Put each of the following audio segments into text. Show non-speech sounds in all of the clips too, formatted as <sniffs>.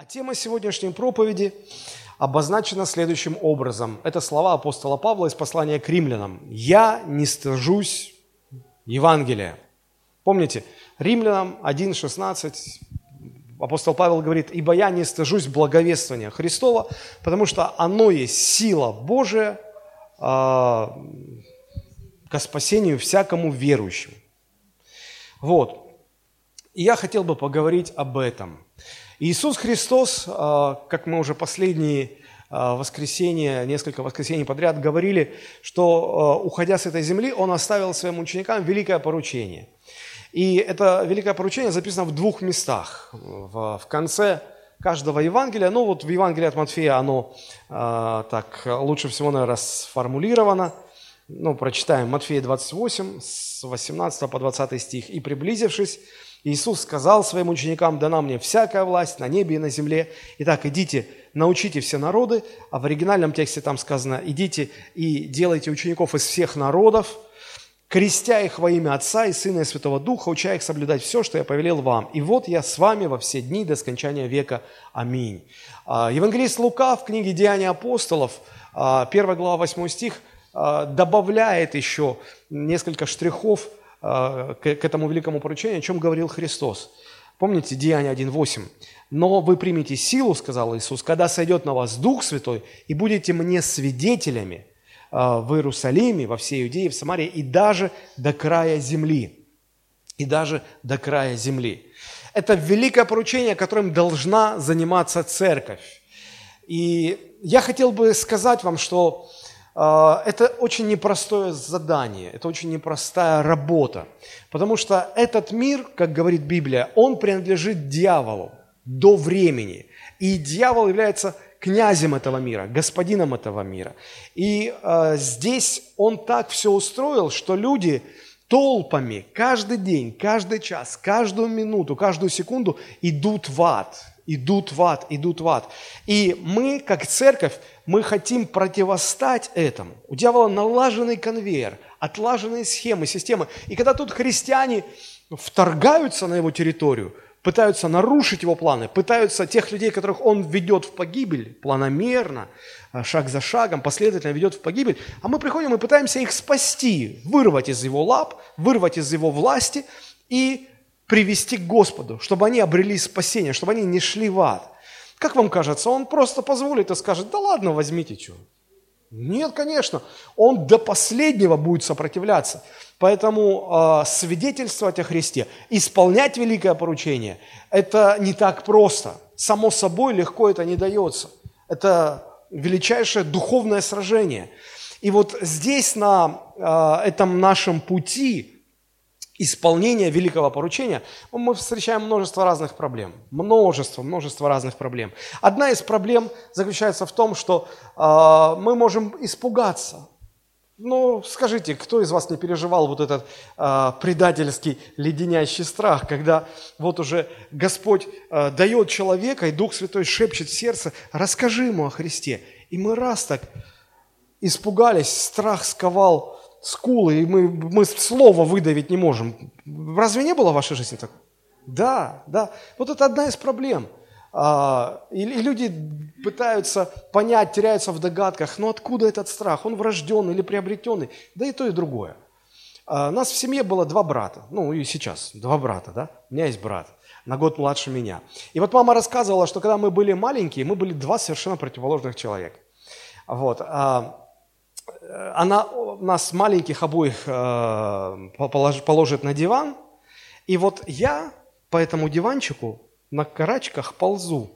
А тема сегодняшней проповеди обозначена следующим образом. Это слова апостола Павла из послания к римлянам. «Я не стыжусь Евангелия». Помните, римлянам 1.16 апостол Павел говорит, «Ибо я не стыжусь благовествования Христова, потому что оно есть сила Божия э, ко спасению всякому верующему». Вот. И я хотел бы поговорить об этом – Иисус Христос, а, как мы уже последние а, воскресенья, несколько воскресений подряд говорили, что а, уходя с этой земли, Он оставил своим ученикам великое поручение. И это великое поручение записано в двух местах. В, конце каждого Евангелия, ну вот в Евангелии от Матфея оно так лучше всего, наверное, сформулировано. Ну, прочитаем Матфея 28, с 18 по 20 стих. «И приблизившись, Иисус сказал своим ученикам, дана мне всякая власть на небе и на земле. Итак, идите, научите все народы, а в оригинальном тексте там сказано, идите и делайте учеников из всех народов, крестя их во имя Отца и Сына и Святого Духа, уча их соблюдать все, что я повелел вам. И вот я с вами во все дни до скончания века. Аминь. А, Евангелист Лука в книге «Деяния апостолов», 1 а, глава, 8 стих, а, добавляет еще несколько штрихов – Э, к, этому великому поручению, о чем говорил Христос. Помните Деяние 1.8? «Но вы примете силу, — сказал Иисус, — когда сойдет на вас Дух Святой, и будете мне свидетелями э, в Иерусалиме, во всей Иудее, в Самарии и даже до края земли». И даже до края земли. Это великое поручение, которым должна заниматься церковь. И я хотел бы сказать вам, что а, это очень непростое задание, это очень непростая работа, потому что этот мир, как говорит Библия, он принадлежит дьяволу до времени, и дьявол является князем этого мира, господином этого мира. И э, здесь он так все устроил, что люди толпами каждый день, каждый час, каждую минуту, каждую секунду идут в ад, идут в ад, идут в ад. И мы, как церковь, мы хотим противостать этому. У дьявола налаженный конвейер, отлаженные схемы, системы. И когда тут христиане вторгаются на его территорию, пытаются нарушить его планы, пытаются тех людей, которых он ведет в погибель, планомерно, шаг за шагом, последовательно ведет в погибель, а мы приходим и пытаемся их спасти, вырвать из его лап, вырвать из его власти и привести к Господу, чтобы они обрели спасение, чтобы они не шли в ад. Как вам кажется, он просто позволит и скажет, да ладно, возьмите что. Нет, конечно, он до последнего будет сопротивляться. Поэтому э, свидетельствовать о Христе, исполнять великое поручение, это не так просто. Само собой легко это не дается. Это величайшее духовное сражение. И вот здесь, на э, этом нашем пути, исполнения великого поручения, мы встречаем множество разных проблем. Множество, множество разных проблем. Одна из проблем заключается в том, что э, мы можем испугаться. Ну, скажите, кто из вас не переживал вот этот э, предательский леденящий страх, когда вот уже Господь э, дает человека, и Дух Святой шепчет в сердце, расскажи ему о Христе. И мы раз так испугались, страх сковал скулы, и мы, мы слова выдавить не можем. Разве не было в вашей жизни так? Да, да. Вот это одна из проблем. А, и, и люди пытаются понять, теряются в догадках, но откуда этот страх? Он врожденный или приобретенный? Да и то, и другое. А, у нас в семье было два брата, ну и сейчас два брата, да? У меня есть брат, на год младше меня. И вот мама рассказывала, что когда мы были маленькие, мы были два совершенно противоположных человека. Вот. А, она нас маленьких обоих э, положит на диван, и вот я по этому диванчику на карачках ползу,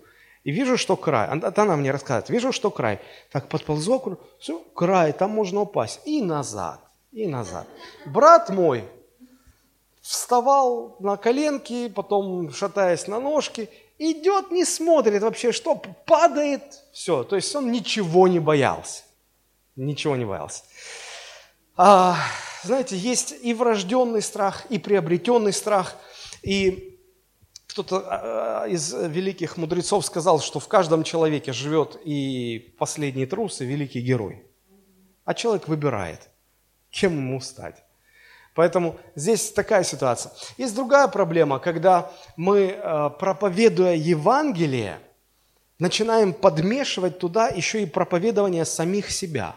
и вижу, что край. Она мне рассказывает, вижу, что край. Так подползу, все, край, там можно упасть. И назад, и назад. Брат мой вставал на коленки, потом шатаясь на ножки, идет, не смотрит вообще, что падает, все. То есть он ничего не боялся. Ничего не боялся. А, знаете, есть и врожденный страх, и приобретенный страх. И кто-то а, из великих мудрецов сказал, что в каждом человеке живет и последний трус, и великий герой. А человек выбирает, кем ему стать. Поэтому здесь такая ситуация. Есть другая проблема, когда мы, а, проповедуя Евангелие, начинаем подмешивать туда еще и проповедование самих себя.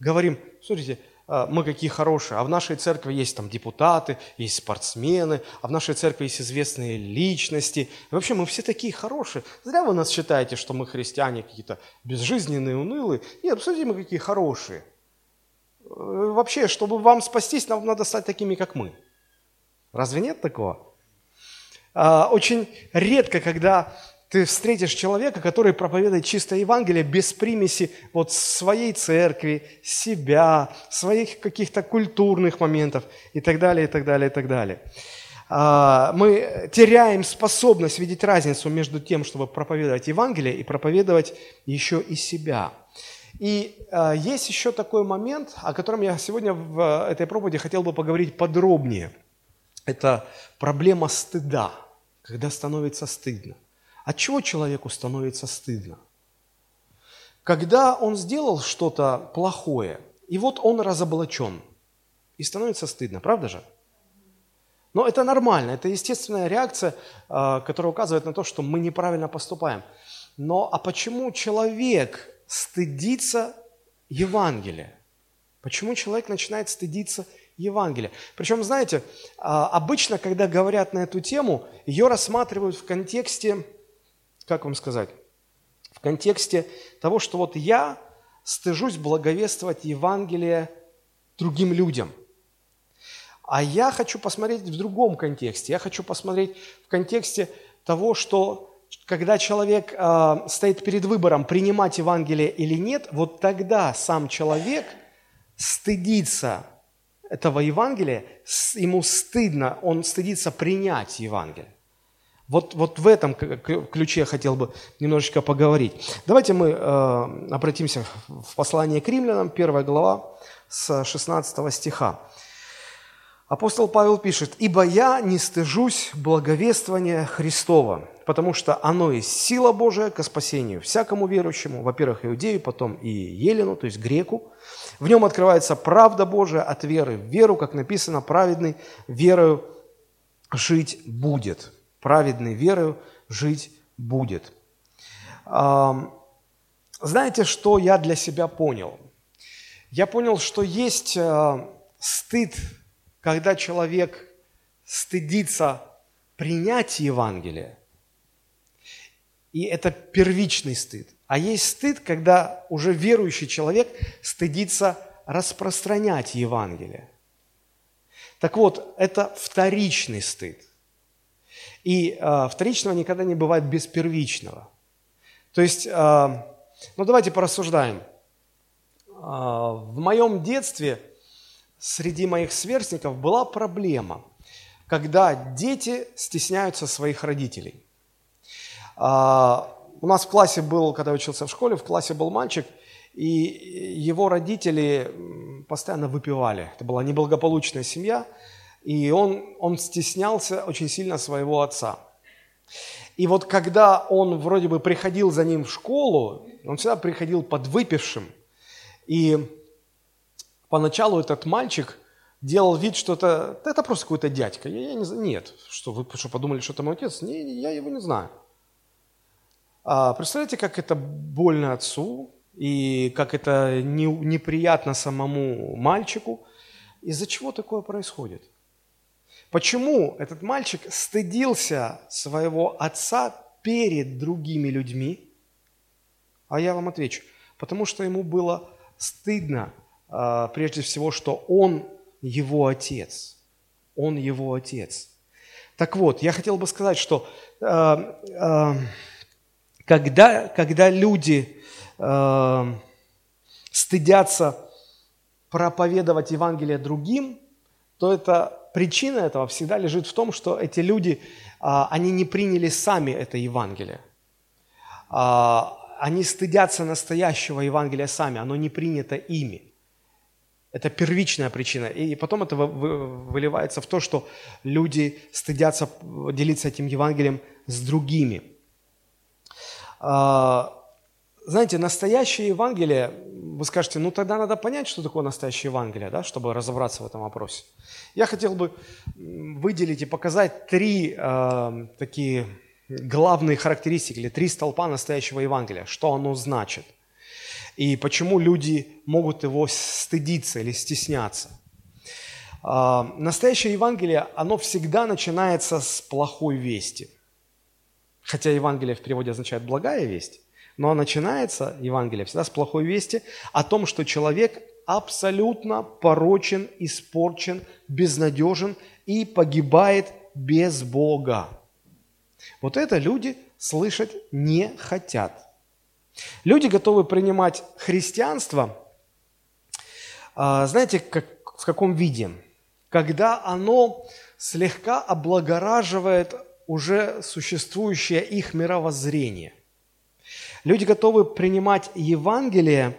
Говорим, смотрите, а, мы какие хорошие, а в нашей церкви есть там депутаты, есть спортсмены, а в нашей церкви есть известные личности. И вообще мы все такие хорошие. Зря вы нас считаете, что мы христиане какие-то безжизненные, унылые. Нет, посмотрите, мы какие хорошие. Э, вообще, чтобы вам спастись, нам надо стать такими, как мы. Разве нет такого? А, очень редко, когда ты встретишь человека, который проповедует чистое Евангелие без примеси вот своей церкви, себя, своих каких-то культурных моментов и так далее, и так далее, и так далее. А, мы теряем способность видеть разницу между тем, чтобы проповедовать Евангелие и проповедовать еще и себя. И а, есть еще такой момент, о котором я сегодня в этой проповеди хотел бы поговорить подробнее. Это проблема стыда, когда становится стыдно. От чего человеку становится стыдно? Когда он сделал что-то плохое, и вот он разоблачен, и становится стыдно, правда же? Но это нормально, это естественная реакция, а, которая указывает на то, что мы неправильно поступаем. Но а почему человек стыдится Евангелия? Почему человек начинает стыдиться Евангелия? Причем, знаете, а, обычно, когда говорят на эту тему, ее рассматривают в контексте как вам сказать, в контексте того, что вот я стыжусь благовествовать Евангелие другим людям. А я хочу посмотреть в другом контексте. Я хочу посмотреть в контексте того, что когда человек э, стоит перед выбором, принимать Евангелие или нет, вот тогда сам человек стыдится этого Евангелия, ему стыдно, он стыдится принять Евангелие. Вот, вот в этом ключе я хотел бы немножечко поговорить. Давайте мы э, обратимся в послание к римлянам, первая глава, с 16 стиха. Апостол Павел пишет, «Ибо я не стыжусь благовествования Христова, потому что оно есть сила Божия ко спасению всякому верующему, во-первых, иудею, потом и елену, то есть греку. В нем открывается правда Божия от веры в веру, как написано, праведный верою жить будет» праведной верою жить будет. Знаете, что я для себя понял? Я понял, что есть э, стыд, когда человек стыдится принять Евангелие. И это первичный стыд. А есть стыд, когда уже верующий человек стыдится распространять Евангелие. Так вот, это вторичный стыд. И э, вторичного никогда не бывает без первичного. То есть, э, ну давайте порассуждаем. Э, в моем детстве среди моих сверстников была проблема, когда дети стесняются своих родителей. Э, у нас в классе был, когда я учился в школе, в классе был мальчик, и его родители постоянно выпивали. Это была неблагополучная семья – и он, он стеснялся очень сильно своего отца. И вот когда он вроде бы приходил за ним в школу, он всегда приходил под выпившим. И поначалу этот мальчик делал вид, что это, это просто какой-то дядька. Я, я не, нет, что вы что, подумали, что это мой отец? Не, я его не знаю. А, представляете, как это больно отцу, и как это не, неприятно самому мальчику. Из-за чего такое происходит? Почему этот мальчик стыдился своего отца перед другими людьми? А я вам отвечу. Потому что ему было стыдно, а, прежде всего, что он его отец. Он его отец. Так вот, я хотел бы сказать, что а, а, когда, когда люди стыдятся проповедовать Евангелие другим, то это причина этого всегда лежит в том, что эти люди, а, они не приняли сами это Евангелие. А, они стыдятся настоящего Евангелия сами, оно не принято ими. Это первичная причина. И потом это выливается в то, что люди стыдятся делиться этим Евангелием с другими. А, знаете, настоящее Евангелие, вы скажете, ну тогда надо понять, что такое настоящее Евангелие, да, чтобы разобраться в этом вопросе. Я хотел бы выделить и показать три э, такие главные характеристики или три столпа настоящего Евангелия, что оно значит. И почему люди могут его стыдиться или стесняться. А, настоящее Евангелие, оно всегда начинается с плохой вести. Хотя Евангелие в переводе означает «благая весть», но начинается Евангелие всегда с плохой вести о том, что человек абсолютно порочен, испорчен, безнадежен и погибает без Бога. Вот это люди слышать не хотят. Люди готовы принимать христианство, а, знаете, как, в каком виде? Когда оно слегка облагораживает уже существующее их мировоззрение. Люди готовы принимать Евангелие,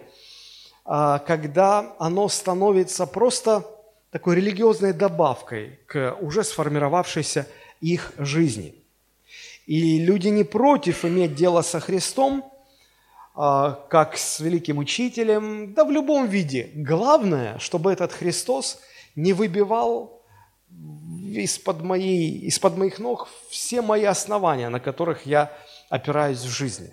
а, когда оно становится просто такой религиозной добавкой к уже сформировавшейся их жизни. И люди не против иметь дело со Христом, а, как с великим учителем, да в любом виде. Главное, чтобы этот Христос не выбивал из-под, моих ног все мои основания, на которых я опираюсь в жизни.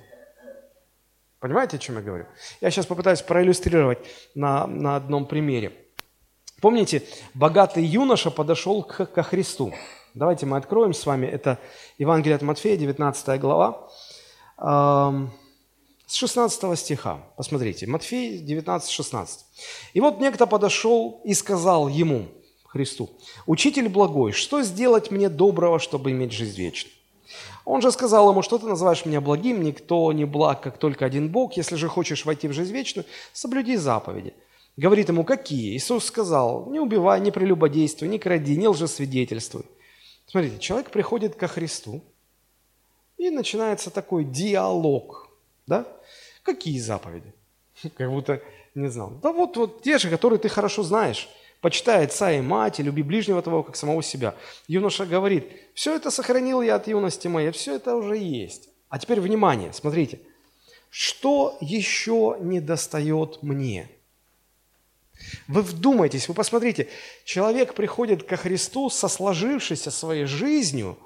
Понимаете, о чем я говорю? Я сейчас попытаюсь проиллюстрировать на, на одном примере. Помните, богатый юноша подошел к, ко Христу. Давайте мы откроем с вами, это Евангелие от Матфея, 19 глава, с 16 стиха. Посмотрите, Матфей 19, 16. «И вот некто подошел и сказал ему, Христу, «Учитель благой, что сделать мне доброго, чтобы иметь жизнь вечную?» Он же сказал ему, что ты называешь меня благим, никто не благ, как только один Бог. Если же хочешь войти в жизнь вечную, соблюди заповеди. Говорит ему, какие? Иисус сказал, не убивай, не прелюбодействуй, не кради, не лжесвидетельствуй. Смотрите, человек приходит ко Христу, и начинается такой диалог. Да? Какие заповеди? <laughs> Как будто не знал. Да вот, вот те же, которые ты хорошо знаешь. Почитай отца и мать, и люби ближнего твоего, как самого себя. Юноша говорит, все это сохранил я от юности моей, все это уже есть. А теперь внимание, смотрите. Что еще не достает мне? Вы вдумайтесь, вы посмотрите, человек приходит ко Христу со сложившейся своей жизнью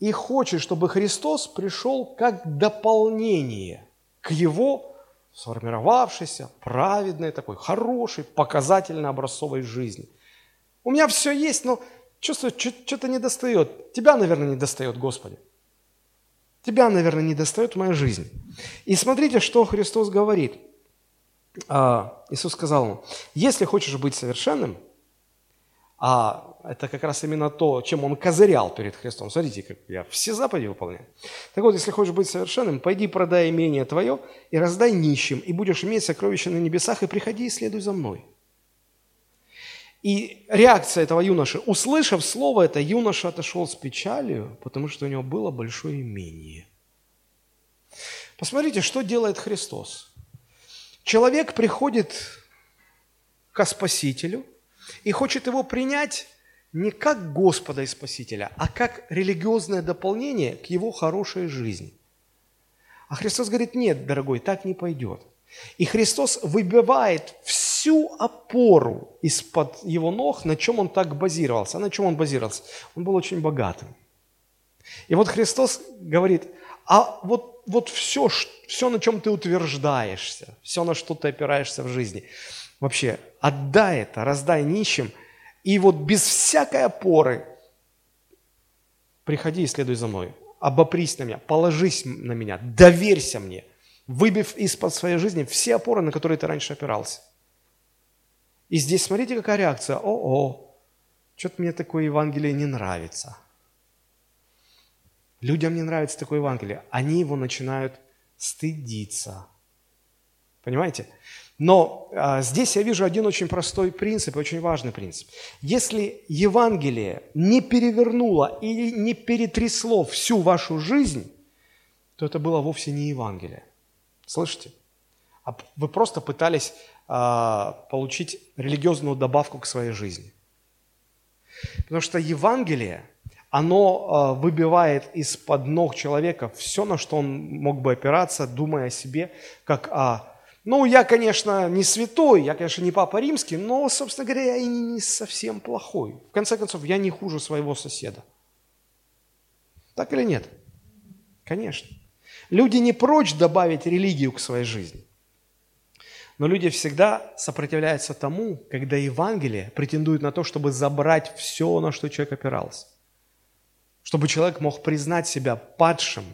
и хочет, чтобы Христос пришел как дополнение к его сформировавшейся, праведной такой, хорошей, показательно образцовой жизни. У меня все есть, но чувствую, что-то не достает. Тебя, наверное, не достает, Господи. Тебя, наверное, не достает моя жизнь. И смотрите, что Христос говорит. А, Иисус сказал ему, если хочешь быть совершенным, а это как раз именно то, чем он козырял перед Христом. Смотрите, как я все заповеди выполняю. Так вот, если хочешь быть совершенным, пойди продай имение твое и раздай нищим, и будешь иметь сокровища на небесах, и приходи и следуй за мной. И реакция этого юноши, услышав слово это, юноша отошел с печалью, потому что у него было большое имение. Посмотрите, что делает Христос. Человек приходит к Спасителю – и хочет его принять не как Господа и Спасителя, а как религиозное дополнение к его хорошей жизни. А Христос говорит, нет, дорогой, так не пойдет. И Христос выбивает всю опору из-под его ног, на чем он так базировался. А на чем он базировался? Он был очень богатым. И вот Христос говорит, а вот, вот все, все, на чем ты утверждаешься, все, на что ты опираешься в жизни – Вообще, отдай это, раздай нищим, и вот без всякой опоры приходи и следуй за мной. Обопрись на меня, положись на меня, доверься мне, выбив из-под своей жизни все опоры, на которые ты раньше опирался. И здесь смотрите, какая реакция. О-о, что-то мне такое Евангелие не нравится. Людям не нравится такое Евангелие. Они его начинают стыдиться. Понимаете? Но а, здесь я вижу один очень простой принцип, очень важный принцип. Если Евангелие не перевернуло или не перетрясло всю вашу жизнь, то это было вовсе не Евангелие. Слышите? А вы просто пытались а, получить религиозную добавку к своей жизни. Потому что Евангелие, оно а, выбивает из-под ног человека все, на что он мог бы опираться, думая о себе, как о ну, я, конечно, не святой, я, конечно, не папа римский, но, собственно говоря, я и не совсем плохой. В конце концов, я не хуже своего соседа. Так или нет? Конечно. Люди не прочь добавить религию к своей жизни. Но люди всегда сопротивляются тому, когда Евангелие претендует на то, чтобы забрать все, на что человек опирался. Чтобы человек мог признать себя падшим,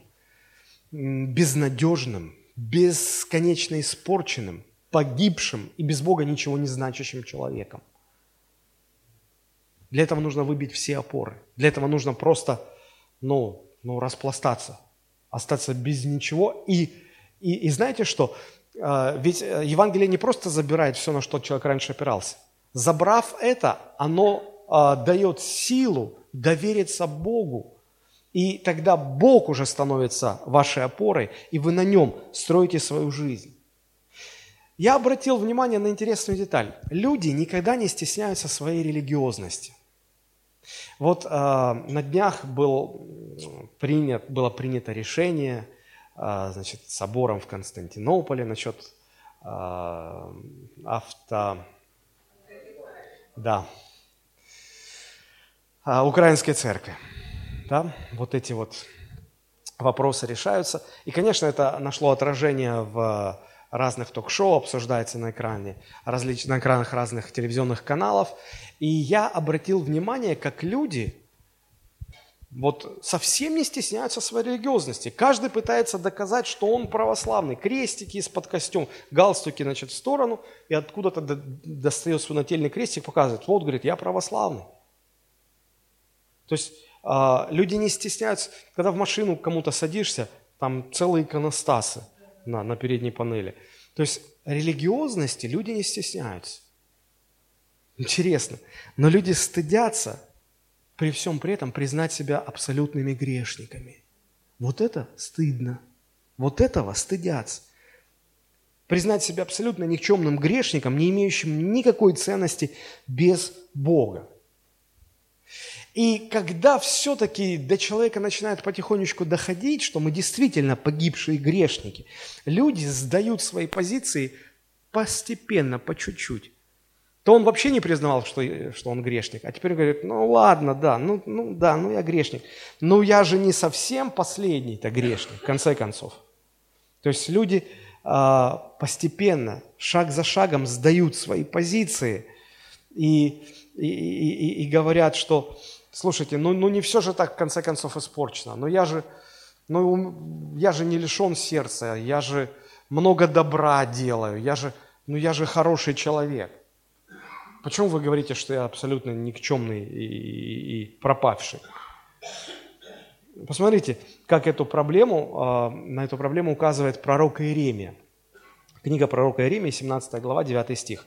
безнадежным, бесконечно испорченным, погибшим и без Бога ничего не значащим человеком. Для этого нужно выбить все опоры. Для этого нужно просто, ну, ну распластаться, остаться без ничего. И, и, и знаете что? А, ведь э, Евангелие не просто забирает все, на что человек раньше опирался. Забрав это, оно а, дает силу довериться Богу. И тогда Бог уже становится вашей опорой, и вы на нем строите свою жизнь. Я обратил внимание на интересную деталь. Люди никогда не стесняются своей религиозности. Вот э, на днях был принят, было принято решение э, значит, собором в Константинополе насчет э, авто... Да. Э, украинской церкви. Да? Вот эти вот вопросы решаются. И, конечно, это нашло отражение в разных ток-шоу, обсуждается на экране, различ... на экранах разных телевизионных каналов. И я обратил внимание, как люди вот совсем не стесняются своей религиозности. Каждый пытается доказать, что он православный. Крестики из-под костюм, галстуки, значит, в сторону, и откуда-то достает свой нательный крестик, показывает, вот, говорит, я православный. То есть люди не стесняются, когда в машину кому-то садишься, там целые иконостасы – на, на передней панели. То есть религиозности люди не стесняются. Интересно. Но люди стыдятся при всем при этом признать себя абсолютными грешниками. Вот это стыдно. Вот этого стыдятся. Признать себя абсолютно никчемным грешником, не имеющим никакой ценности без Бога. И когда все-таки до человека начинает потихонечку доходить, что мы действительно погибшие грешники, люди сдают свои позиции постепенно, по чуть-чуть. То он вообще не признавал, что, что он грешник. А теперь говорит, ну ладно, да, ну, ну да, ну я грешник. Но я же не совсем последний-то грешник, в конце концов. То есть люди а, постепенно, шаг за шагом сдают свои позиции и, и, и, и говорят, что Слушайте, ну, ну не все же так в конце концов испорчено. Но я же, ну, я же не лишен сердца, я же много добра делаю, я же, ну я же хороший человек. Почему вы говорите, что я абсолютно никчемный и, и, и пропавший? Посмотрите, как эту проблему, а, на эту проблему указывает пророк Иеремия. Книга пророка Иеремии, 17 глава, 9 стих.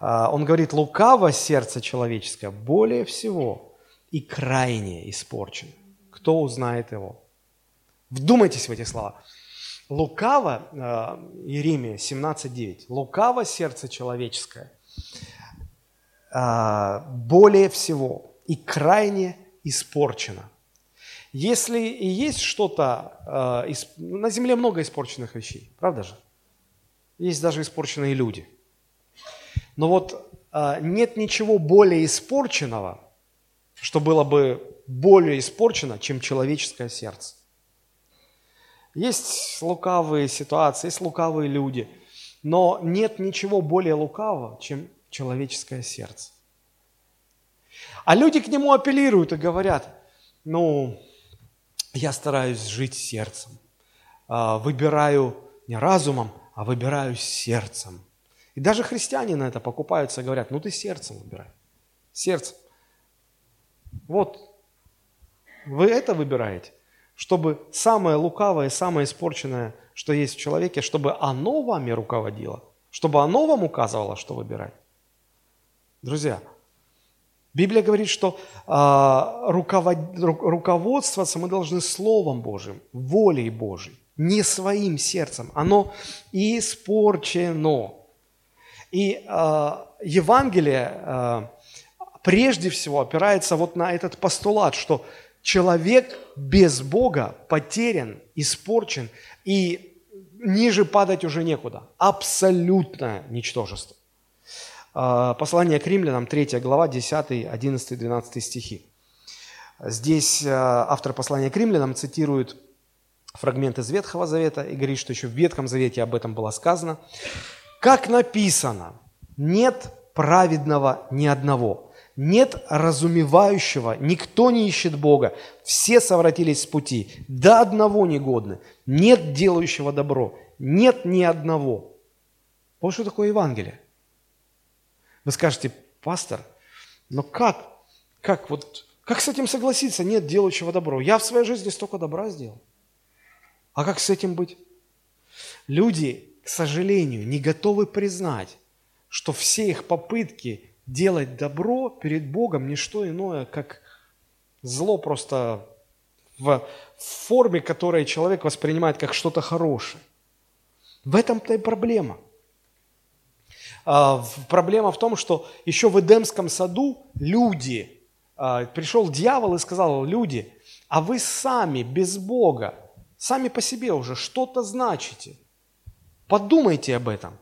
А, он говорит, лукаво сердце человеческое более всего – и крайне испорчен. Кто узнает его? Вдумайтесь в эти слова. Лукаво, э, Иеремия 17.9, лукаво сердце человеческое э, более всего и крайне испорчено. Если и есть что-то, э, на земле много испорченных вещей, правда же? Есть даже испорченные люди. Но вот нет ничего более испорченного, что было бы более испорчено, чем человеческое сердце. Есть лукавые ситуации, есть лукавые люди, но нет ничего более лукавого, чем человеческое сердце. А люди к нему апеллируют и говорят, ну, я стараюсь жить сердцем, а, выбираю не разумом, а выбираю сердцем. И даже христиане на это покупаются и говорят, ну ты сердцем выбирай. Сердцем. Вот, вы это выбираете, чтобы самое лукавое, самое испорченное, что есть в человеке, чтобы оно вами руководило, чтобы оно вам указывало, что выбирать. Друзья, Библия говорит, что э, руковод, ру, руководствоваться мы должны Словом Божьим, волей Божьей, не своим сердцем. Оно испорчено. И э, Евангелие, э, прежде всего опирается вот на этот постулат, что человек без Бога потерян, испорчен, и ниже падать уже некуда. Абсолютное ничтожество. А, послание к римлянам, 3 глава, 10, 11, 12 стихи. Здесь а, автор послания к римлянам цитирует фрагмент из Ветхого Завета и говорит, что еще в Ветхом Завете об этом было сказано. Как написано, нет праведного ни одного, нет разумевающего, никто не ищет Бога, все совратились с пути, до одного негодны, нет делающего добро, нет ни одного. Вот что такое Евангелие. Вы скажете, пастор, но как, как вот, как с этим согласиться? Нет делающего добро. Я в своей жизни столько добра сделал. А как с этим быть? Люди, к сожалению, не готовы признать, что все их попытки делать добро перед Богом не что иное, как зло просто в форме, которой человек воспринимает как что-то хорошее. В этом-то и проблема. А, проблема в том, что еще в Эдемском саду люди, а, пришел дьявол и сказал, люди, а вы сами без Бога, сами по себе уже что-то значите. Подумайте об этом.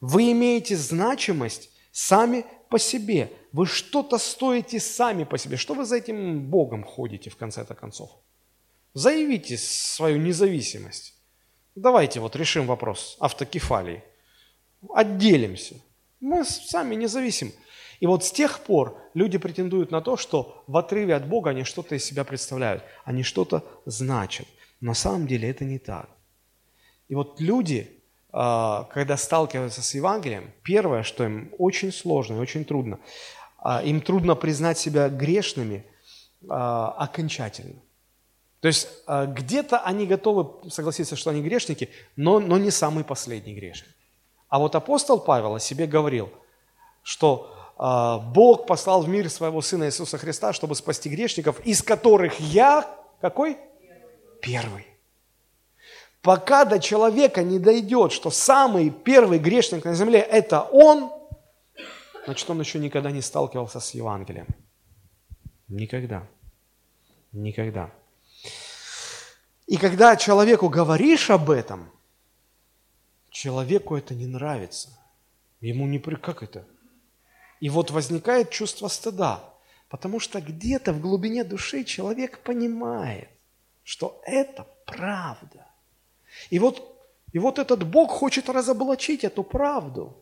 Вы имеете значимость сами по себе. Вы что-то стоите сами по себе. Что вы за этим Богом ходите в конце-то концов? Заявите свою независимость. Давайте вот решим вопрос автокефалии. Отделимся. Мы сами независим. И вот с тех пор люди претендуют на то, что в отрыве от Бога они что-то из себя представляют, они что-то значат. На самом деле это не так. И вот люди, когда сталкиваются с Евангелием, первое, что им очень сложно и очень трудно, а, им трудно признать себя грешными а, окончательно. То есть где-то они готовы согласиться, что они грешники, но, но не самый последний грешник. А вот апостол Павел о себе говорил, что Бог послал в мир своего Сына Иисуса Христа, чтобы спасти грешников, из которых я какой? Первый. Пока до человека не дойдет, что самый первый грешник на земле – это он, значит, он еще никогда не сталкивался с Евангелием. Никогда. Никогда. И когда человеку говоришь об этом, человеку это не нравится. Ему не при... Как это? И вот возникает чувство стыда, потому что где-то в глубине души человек понимает, что это правда. И вот, и вот этот Бог хочет разоблачить эту правду.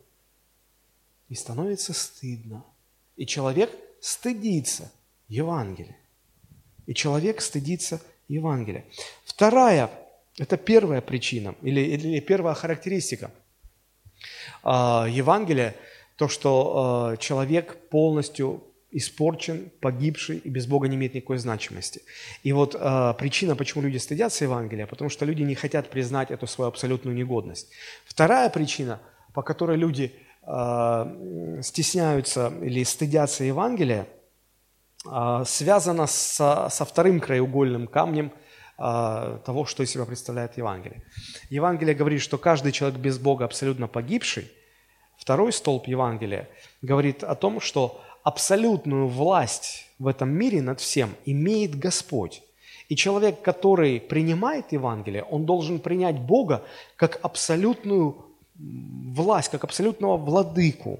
И становится стыдно. И человек стыдится Евангелия. И человек стыдится Евангелия. Вторая, это первая причина, или, или первая характеристика а, Евангелия, то, что а, человек полностью испорчен, погибший и без Бога не имеет никакой значимости. И вот э, причина, почему люди стыдятся Евангелия, потому что люди не хотят признать эту свою абсолютную негодность. Вторая причина, по которой люди э, стесняются или стыдятся Евангелия, э, связана со, со вторым краеугольным камнем того, что из себя представляет Евангелие. Евангелие говорит, что каждый человек без Бога абсолютно погибший. Второй столб Евангелия говорит о том, что абсолютную власть в этом мире над всем имеет Господь. И человек, который принимает Евангелие, он должен принять Бога как абсолютную власть, как абсолютного владыку.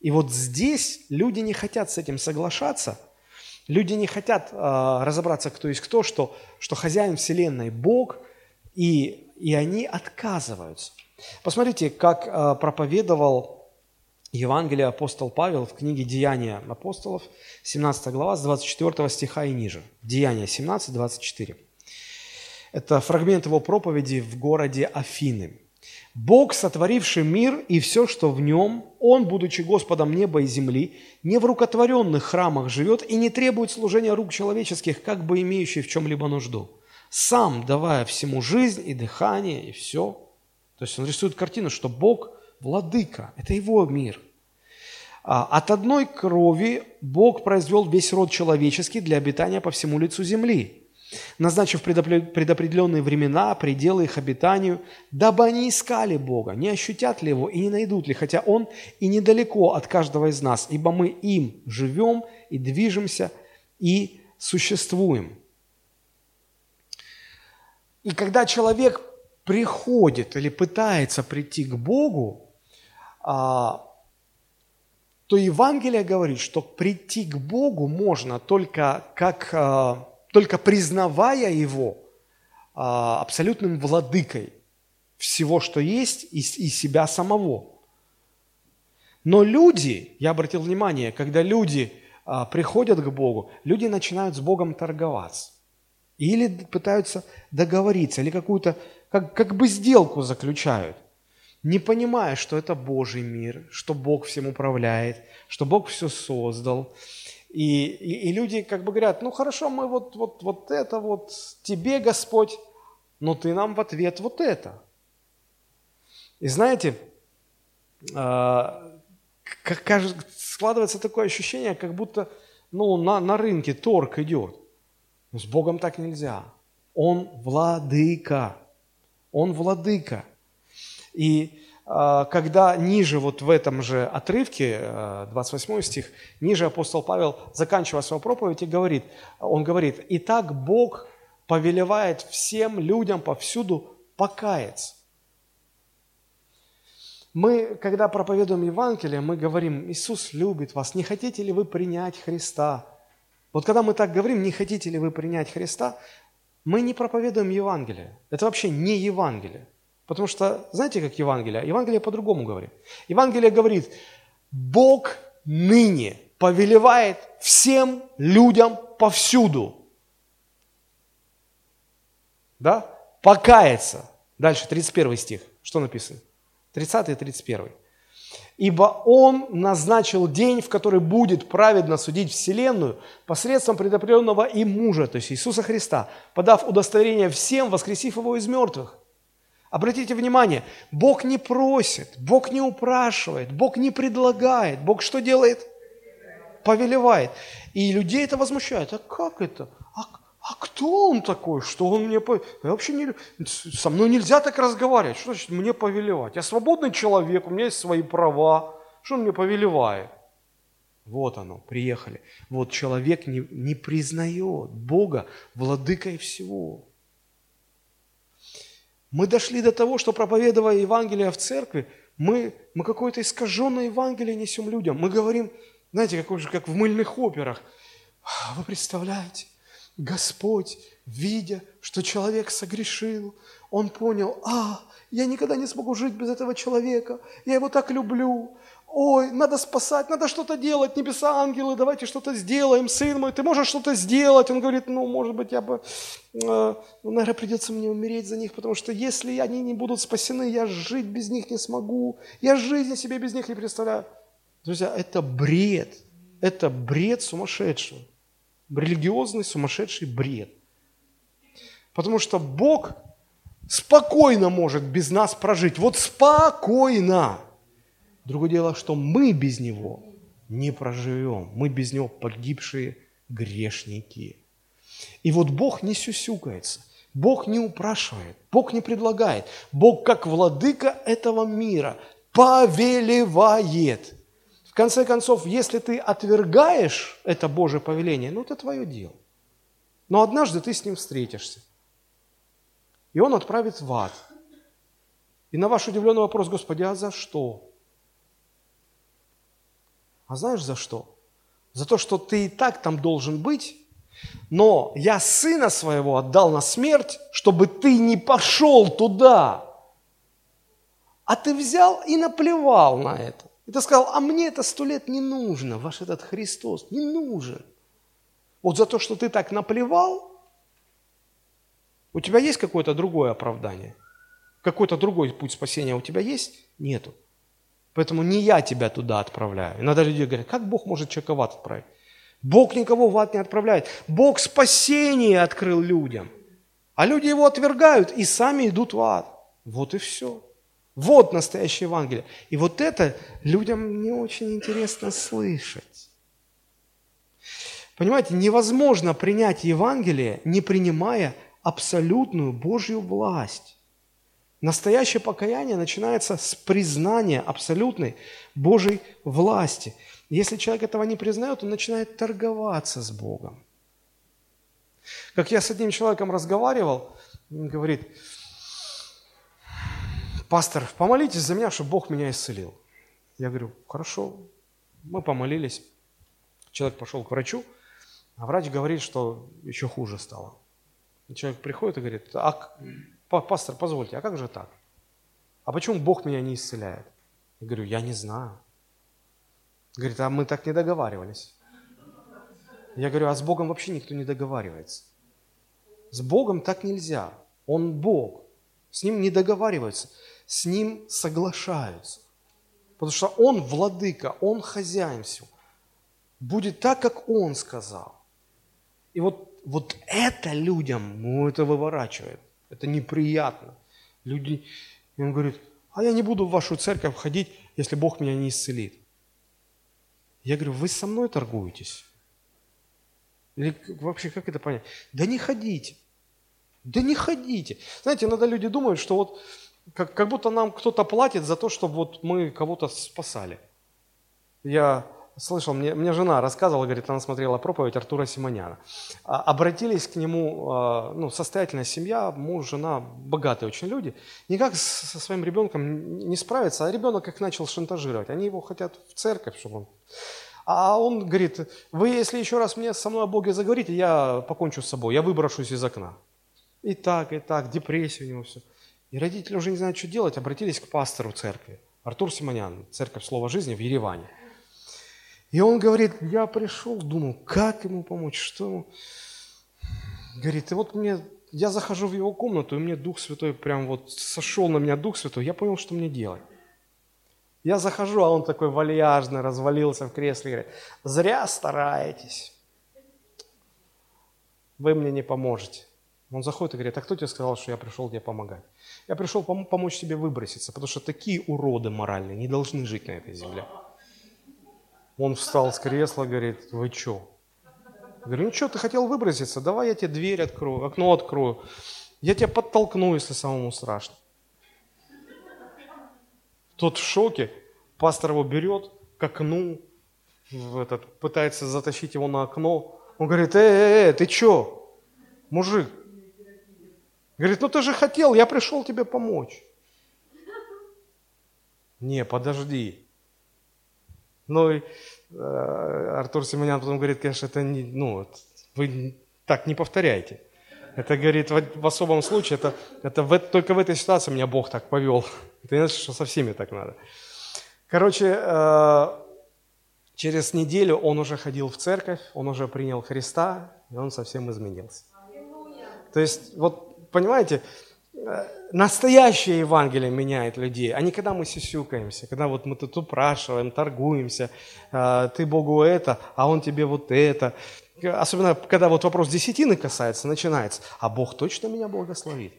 И вот здесь люди не хотят с этим соглашаться, люди не хотят э, разобраться, кто есть кто, что, что хозяин Вселенной Бог, и, и они отказываются. Посмотрите, как э, проповедовал Евангелие апостол Павел в книге «Деяния апостолов», 17 глава, с 24 стиха и ниже. Деяния 17, 24. Это фрагмент его проповеди в городе Афины. «Бог, сотворивший мир и все, что в нем, Он, будучи Господом неба и земли, не в рукотворенных храмах живет и не требует служения рук человеческих, как бы имеющий в чем-либо нужду, сам давая всему жизнь и дыхание, и все». То есть он рисует картину, что Бог – владыка, это его мир. А, от одной крови Бог произвел весь род человеческий для обитания по всему лицу земли, назначив предопределенные времена, пределы их обитанию, дабы они искали Бога, не ощутят ли Его и не найдут ли, хотя Он и недалеко от каждого из нас, ибо мы им живем и движемся и существуем. И когда человек приходит или пытается прийти к Богу, то Евангелие говорит, что прийти к Богу можно только как, а, только признавая Его а, абсолютным владыкой всего, что есть, и, себя самого. Но люди, я обратил внимание, когда люди а, приходят к Богу, люди начинают с Богом торговаться. Или пытаются договориться, или какую-то, как, как бы сделку заключают, не понимая, что это Божий мир, что Бог всем управляет, что Бог все создал. И, и, и люди как бы говорят, ну хорошо, мы вот, вот, вот это вот тебе, Господь, но ты нам в ответ вот это. И знаете, а, как кажется, складывается такое ощущение, как будто ну, на, на рынке торг идет. Но с Богом так нельзя. Он владыка. Он владыка. И э, когда ниже, вот в этом же отрывке, э, 28 стих, ниже апостол Павел, заканчивая свою проповедь, и говорит, он говорит, «Итак Бог повелевает всем людям повсюду покаяться». Мы, когда проповедуем Евангелие, мы говорим, Иисус любит вас, не хотите ли вы принять Христа? Вот когда мы так говорим, не хотите ли вы принять Христа, мы не проповедуем Евангелие. Это вообще не Евангелие. Потому что, знаете, как Евангелие? Евангелие по-другому говорит. Евангелие говорит, Бог ныне повелевает всем людям повсюду. Да? Покаяться. Дальше, 31 стих. Что написано? 30 и 31. «Ибо Он назначил день, в который будет праведно судить Вселенную посредством предопределенного им мужа, то есть Иисуса Христа, подав удостоверение всем, воскресив Его из мертвых». Обратите внимание, Бог не просит, Бог не упрашивает, Бог не предлагает. Бог что делает? Повелевает. И людей это возмущает. А как это? А а кто он такой, что он мне... Я вообще не... Со мной нельзя так разговаривать. Что значит мне повелевать? Я свободный человек, у меня есть свои права. Что он мне повелевает? Вот оно, приехали. Вот человек не, не признает Бога владыкой всего. Мы дошли до того, что проповедуя Евангелие в церкви, мы, мы какое-то искаженное Евангелие несем людям. Мы говорим, знаете, как, как в мыльных операх. Вы представляете, Господь, видя, что человек согрешил, он понял, а, я никогда не смогу жить без этого человека, я его так люблю, ой, надо спасать, надо что-то делать, небеса, ангелы, давайте что-то сделаем, сын мой, ты можешь что-то сделать? Он говорит, ну, может быть, я бы, э, ну, наверное, придется мне умереть за них, потому что если они не будут спасены, я жить без них не смогу, я жизни себе без них не представляю. Друзья, это бред, это бред сумасшедшего религиозный сумасшедший бред. Потому что Бог спокойно может без нас прожить. Вот спокойно. Другое дело, что мы без Него не проживем. Мы без Него погибшие грешники. И вот Бог не сюсюкается. Бог не упрашивает, Бог не предлагает. Бог, как владыка этого мира, повелевает – в конце концов, если ты отвергаешь это Божье повеление, ну это твое дело. Но однажды ты с ним встретишься. И он отправит в ад. И на ваш удивленный вопрос, Господи, а за что? А знаешь за что? За то, что ты и так там должен быть, но я сына своего отдал на смерть, чтобы ты не пошел туда. А ты взял и наплевал на это. И ты сказал, а мне это сто лет не нужно, ваш этот Христос не нужен. Вот за то, что ты так наплевал, у тебя есть какое-то другое оправдание? Какой-то другой путь спасения у тебя есть? Нету. Поэтому не я тебя туда отправляю. Иногда люди говорят, как Бог может человека в ад отправить? Бог никого в ад не отправляет. Бог спасение открыл людям. А люди его отвергают и сами идут в ад. Вот и все. Вот настоящее Евангелие. И вот это людям не очень интересно слышать. Понимаете, невозможно принять Евангелие, не принимая абсолютную Божью власть. Настоящее покаяние начинается с признания абсолютной Божьей власти. Если человек этого не признает, он начинает торговаться с Богом. Как я с одним человеком разговаривал, он говорит, пастор, помолитесь за меня, чтобы Бог меня исцелил. Я говорю, хорошо. Мы помолились. Человек пошел к врачу, А врач говорит, что еще хуже стало. Человек приходит и говорит, а, пастор, позвольте, а как же так? А почему Бог меня не исцеляет? Я говорю, я не знаю. Говорит, а мы так не договаривались. Я говорю, а с Богом вообще никто не договаривается. С Богом так нельзя. Он Бог. С Ним не договариваются. С Ним соглашаются. Потому что Он владыка, Он хозяин всего. Будет так, как Он сказал. И вот, вот это людям, ну, это выворачивает. Это неприятно. Люди, и он говорит, а я не буду в вашу церковь ходить, если Бог меня не исцелит. Я говорю, вы со мной торгуетесь? Или вообще, как это понять? Да не ходите. Да не ходите. Знаете, иногда люди думают, что вот как, как будто нам кто-то платит за то, чтобы вот мы кого-то спасали. Я слышал, мне, мне жена рассказывала, говорит, она смотрела проповедь Артура Симоняна. А, обратились к нему, а, ну, состоятельная семья, муж, жена, богатые очень люди. Никак со своим ребенком не справиться, а ребенок их начал шантажировать. Они его хотят в церковь, чтобы он... А он говорит, вы если еще раз мне со мной о Боге заговорите, я покончу с собой, я выброшусь из окна. И так, и так, депрессия у него все. И родители уже не знают, что делать, обратились к пастору церкви. Артур Симонян, церковь Слова Жизни в Ереване. И он говорит, я пришел, думал, как ему помочь, что ему... Говорит, и вот мне, я захожу в его комнату, и мне Дух Святой прям вот сошел на меня Дух Святой, я понял, что мне делать. Я захожу, а он такой вальяжный, развалился в кресле, говорит, зря стараетесь, вы мне не поможете. Он заходит и говорит, а кто тебе сказал, что я пришел тебе помогать? Я пришел пом- помочь тебе выброситься, потому что такие уроды моральные не должны жить на этой земле. Он встал с кресла, говорит, вы что? Говорю, ну что, ты хотел выброситься? Давай я тебе дверь открою, окно открою. Я тебя подтолкну, если самому страшно. Тот в шоке, пастор его берет к окну, в этот, пытается затащить его на окно. Он говорит, э, э, э, ты что, мужик? Говорит, ну ты же хотел, я пришел тебе помочь. Не, подожди. Ну, и э, Артур Симонян потом говорит, конечно, это не, ну, вы так не повторяйте. Это, говорит, в, в особом случае, это, это в, только в этой ситуации меня Бог так повел. Это не значит, что со всеми так надо. Короче, э, через неделю он уже ходил в церковь, он уже принял Христа, и он совсем изменился. То есть, вот, понимаете, настоящее Евангелие меняет людей, а не когда мы сисюкаемся, когда вот мы тут упрашиваем, торгуемся, э, ты Богу это, а Он тебе вот это. Особенно, когда вот вопрос десятины касается, начинается, а Бог точно меня благословит?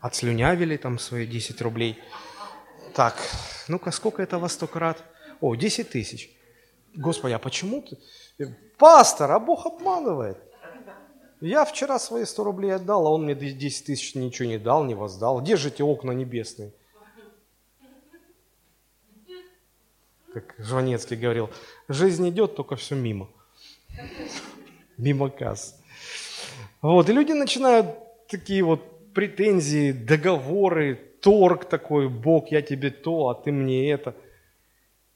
Отслюнявили там свои 10 рублей. Так, ну-ка, сколько это во сто крат? О, 10 тысяч. Господи, а почему ты? Пастор, а Бог обманывает. Я вчера свои 100 рублей отдал, а он мне 10 тысяч ничего не дал, не воздал. Где же эти окна небесные? Как Жванецкий говорил, жизнь идет, только все мимо. Мимо касс. Вот, и люди начинают такие вот претензии, договоры, торг такой, Бог, я тебе то, а ты мне это.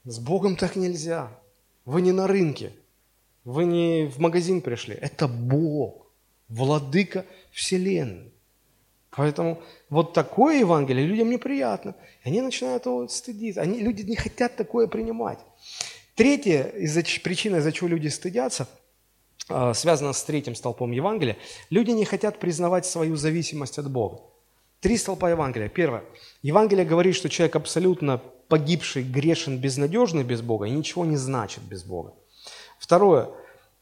С Богом так нельзя. Вы не на рынке, вы не в магазин пришли, это Бог владыка Вселенной. Поэтому вот такое Евангелие людям неприятно. И они начинают его стыдиться. Они, люди не хотят такое принимать. Третья из-за, причина, из-за чего люди стыдятся, а, связана с третьим столпом Евангелия. Люди не хотят признавать свою зависимость от Бога. Три столпа Евангелия. Первое. Евангелие говорит, что человек абсолютно погибший, грешен, безнадежный без Бога и ничего не значит без Бога. Второе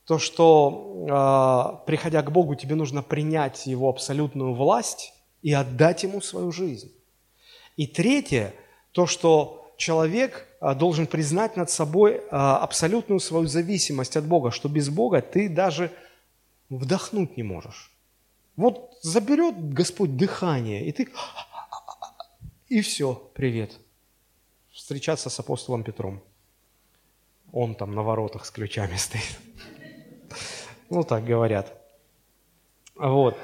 то, что, э, приходя к Богу, тебе нужно принять Его абсолютную власть и отдать Ему свою жизнь. И третье, то, что человек э, должен признать над собой э, абсолютную свою зависимость от Бога, что без Бога ты даже вдохнуть не можешь. Вот заберет Господь дыхание, и ты... <sniffs> И все, привет. Встречаться с апостолом Петром. Он там на воротах с ключами <laughs> стоит. Ну, так говорят. Вот.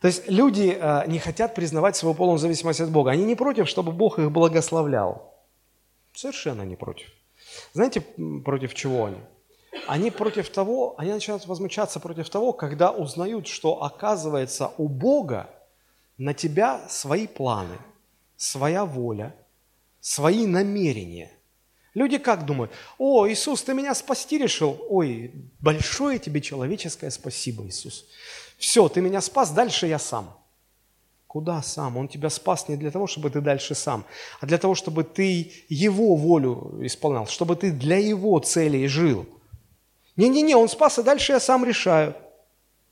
То есть люди э, не хотят признавать свою полную зависимость от Бога. Они не против, чтобы Бог их благословлял. Совершенно не против. Знаете, против чего они? они против того, они начинают возмущаться против того, когда узнают, что оказывается у Бога на тебя свои планы, своя воля, свои намерения. Люди как думают? О, Иисус, ты меня спасти решил? Ой, большое тебе человеческое спасибо, Иисус. Все, ты меня спас, дальше я сам. Куда сам? Он тебя спас не для того, чтобы ты дальше сам, а для того, чтобы ты Его волю исполнял, чтобы ты для Его целей жил. Не-не-не, Он спас, а дальше я сам решаю.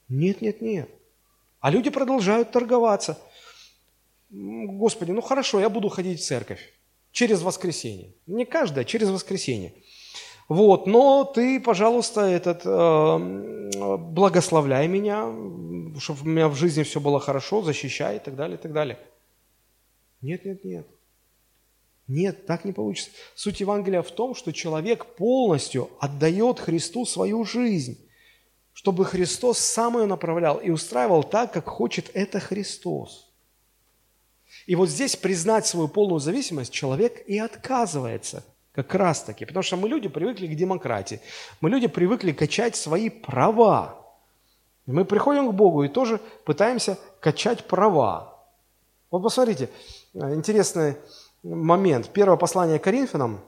Нет, нет, нет. А люди продолжают торговаться. Господи, ну хорошо, я буду ходить в церковь через воскресенье. Не каждое, а через воскресенье. Вот, но ты, пожалуйста, этот, э, благословляй меня, чтобы у меня в жизни все было хорошо, защищай и так далее, и так далее. Нет, нет, нет. Нет, так не получится. Суть Евангелия в том, что человек полностью отдает Христу свою жизнь, чтобы Христос сам ее направлял и устраивал так, как хочет это Христос. И вот здесь признать свою полную зависимость человек и отказывается как раз таки, потому что мы люди привыкли к демократии, мы люди привыкли качать свои права. мы приходим к Богу и тоже пытаемся качать права. Вот посмотрите, интересный момент. Первое послание Коринфянам,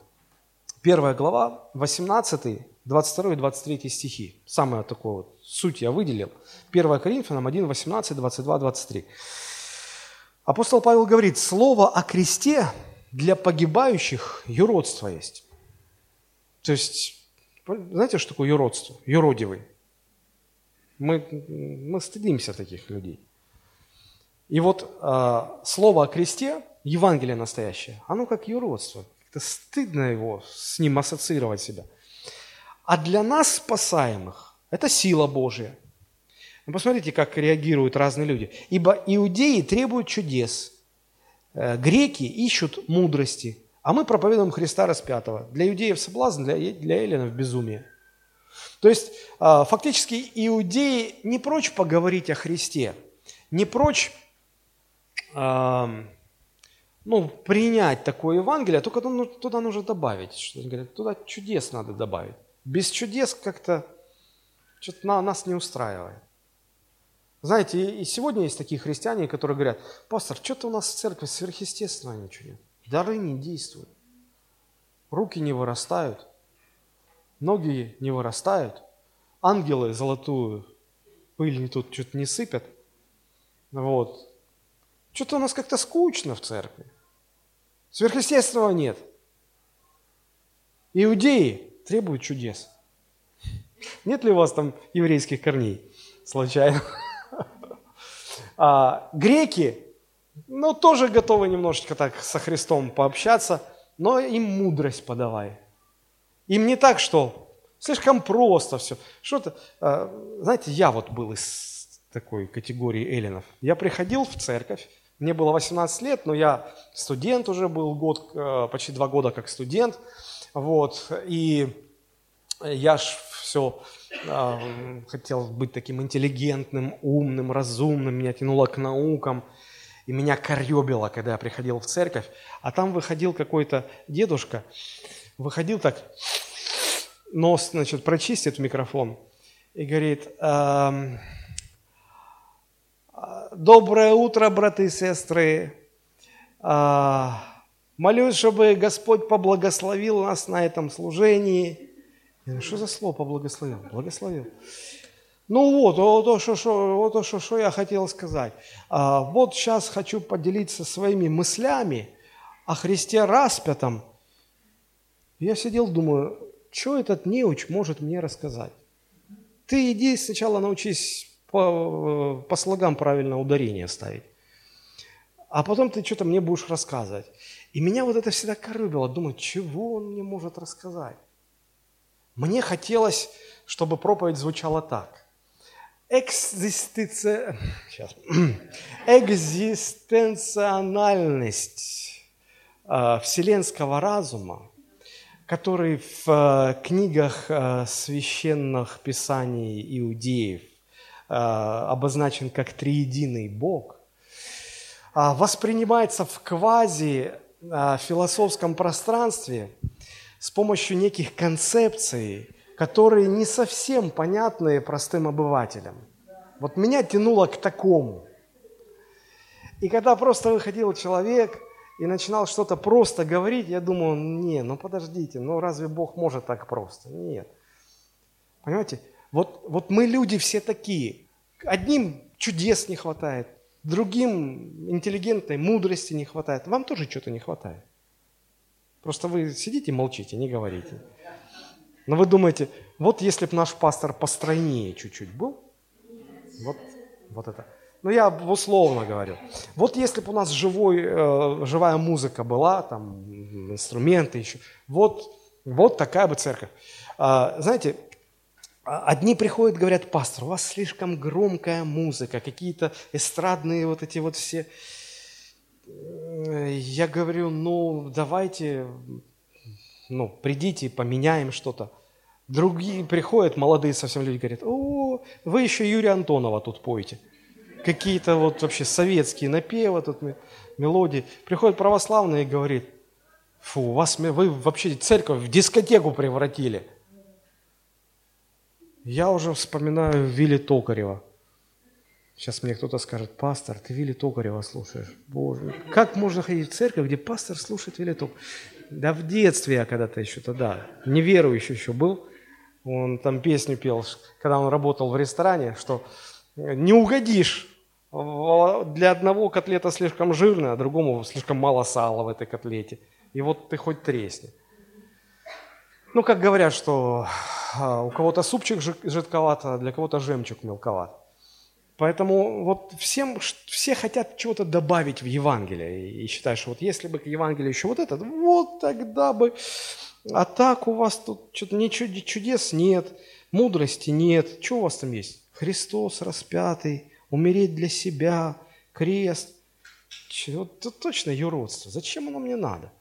первая глава, 18, 22 и 23 стихи. Самое такое вот, суть я выделил. 1 Коринфянам 1, 18, 22, 23. Апостол Павел говорит, слово о кресте для погибающих юродство есть. То есть, знаете, что такое юродство? Юродивый. Мы, мы стыдимся таких людей. И вот э, слово о кресте, Евангелие настоящее, оно как юродство. Как-то стыдно его с ним ассоциировать себя. А для нас спасаемых это сила Божья – ну, посмотрите, как реагируют разные люди. Ибо иудеи требуют чудес, э, греки ищут мудрости, а мы проповедуем Христа распятого. Для иудеев соблазн, для, для эллинов безумие. То есть а, фактически иудеи не прочь поговорить о Христе, не прочь ну, принять такое Евангелие, только туда нужно добавить, что говорят, туда чудес надо добавить. Без чудес как-то что-то нас не устраивает. Знаете, и сегодня есть такие христиане, которые говорят, пастор, что-то у нас в церкви сверхъестественного ничего нет. Дары не действуют. Руки не вырастают, ноги не вырастают, ангелы золотую пыль не тут что-то не сыпят. Вот. Что-то у нас как-то скучно в церкви. Сверхъестественного нет. Иудеи требуют чудес. Нет ли у вас там еврейских корней случайно? А, греки, ну, тоже готовы немножечко так со Христом пообщаться, но им мудрость подавай. Им не так, что слишком просто все. Что-то, а, знаете, я вот был из такой категории эллинов. Я приходил в церковь, мне было 18 лет, но я студент уже был год, а, почти два года как студент. Вот, и я ж все э, хотел быть таким интеллигентным, умным, разумным, меня тянуло к наукам, и меня коребило, когда я приходил в церковь, а там выходил какой-то дедушка, выходил так, нос, значит, прочистит микрофон и говорит, эм, доброе утро, браты и сестры, э, молюсь, чтобы Господь поблагословил нас на этом служении – я говорю, что за слово поблагословил? Благословил. Ну вот, вот то, что, вот я хотел сказать. А, вот сейчас хочу поделиться своими мыслями о Христе распятом. Я сидел, думаю, что этот неуч может мне рассказать? Ты иди сначала научись по, по слогам правильно ударение ставить. А потом ты что-то мне будешь рассказывать. И меня вот это всегда корыбило. Думаю, чего он мне может рассказать? Мне хотелось, чтобы проповедь звучала так. Экзистенци... <clears throat> Сейчас. <clears throat> Экзистенциональность э, вселенского разума, который в э, книгах э, священных писаний иудеев обозначен как триединый Бог, воспринимается в квази философском пространстве – с помощью неких концепций, которые не совсем понятны простым обывателям. Вот меня тянуло к такому. И когда просто выходил человек и начинал что-то просто говорить, я думал, не, ну подождите, ну разве Бог может так просто? Нет. Понимаете, вот, вот мы люди все такие. Одним чудес не хватает, другим интеллигентной мудрости не хватает. Вам тоже что-то не хватает. Просто вы сидите, молчите, не говорите. Но вы думаете, вот если бы наш пастор постройнее чуть-чуть был, вот, вот это. Ну, я условно говорю. Вот если бы у нас живой, э, живая музыка была, там, инструменты еще, вот, вот такая бы церковь. А, знаете, одни приходят, говорят, пастор, у вас слишком громкая музыка, какие-то эстрадные вот эти вот все. Я говорю, ну, давайте, ну, придите, поменяем что-то. Другие приходят, молодые совсем люди, говорят, о, вы еще Юрия Антонова тут поете. Какие-то вот вообще советские напевы, тут мелодии. Приходят православные и говорит, фу, у вас, вы вообще церковь в дискотеку превратили. Я уже вспоминаю Вилли Токарева. Сейчас мне кто-то скажет, пастор, ты Вилли Токарева слушаешь. Боже, как можно ходить в церковь, где пастор слушает Вилли Токарева? Да в детстве я когда-то еще тогда, неверующий еще был, он там песню пел, когда он работал в ресторане, что не угодишь. Для одного котлета слишком жирная, а другому слишком мало сала в этой котлете. И вот ты хоть тресни. Ну, как говорят, что а, у кого-то супчик жидковат, а для кого-то жемчуг мелковат. Поэтому вот всем, все хотят чего-то добавить в Евангелие. И считают, что вот если бы к Евангелию еще вот это, вот тогда бы а так у вас тут что-то ничего чудес нет, мудрости нет. Что у вас там есть? Христос распятый, умереть для себя, крест. Это точно юродство. Зачем оно мне надо?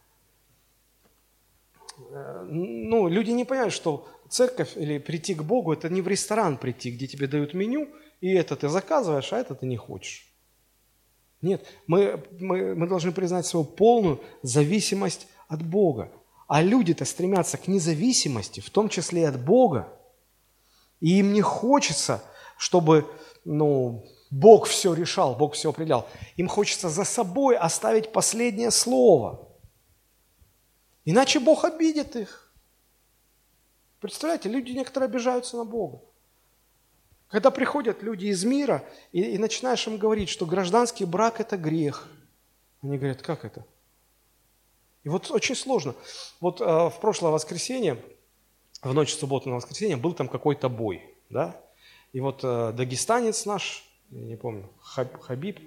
Э, ну, люди не понимают, что церковь или прийти к Богу, это не в ресторан прийти, где тебе дают меню, и это ты заказываешь, а это ты не хочешь. Нет, мы, мы, мы должны признать свою полную зависимость от Бога. А люди-то стремятся к независимости, в том числе и от Бога. И им не хочется, чтобы ну, Бог все решал, Бог все определял. Им хочется за собой оставить последнее слово. Иначе Бог обидит их. Представляете, люди некоторые обижаются на Бога. Когда приходят люди из мира, и, и начинаешь им говорить, что гражданский брак – это грех. Они говорят, как это? И вот очень сложно. Вот э, в прошлое воскресенье, в ночь субботы на воскресенье, был там какой-то бой, да? И вот э, дагестанец наш, я не помню, Хаб, Хабиб,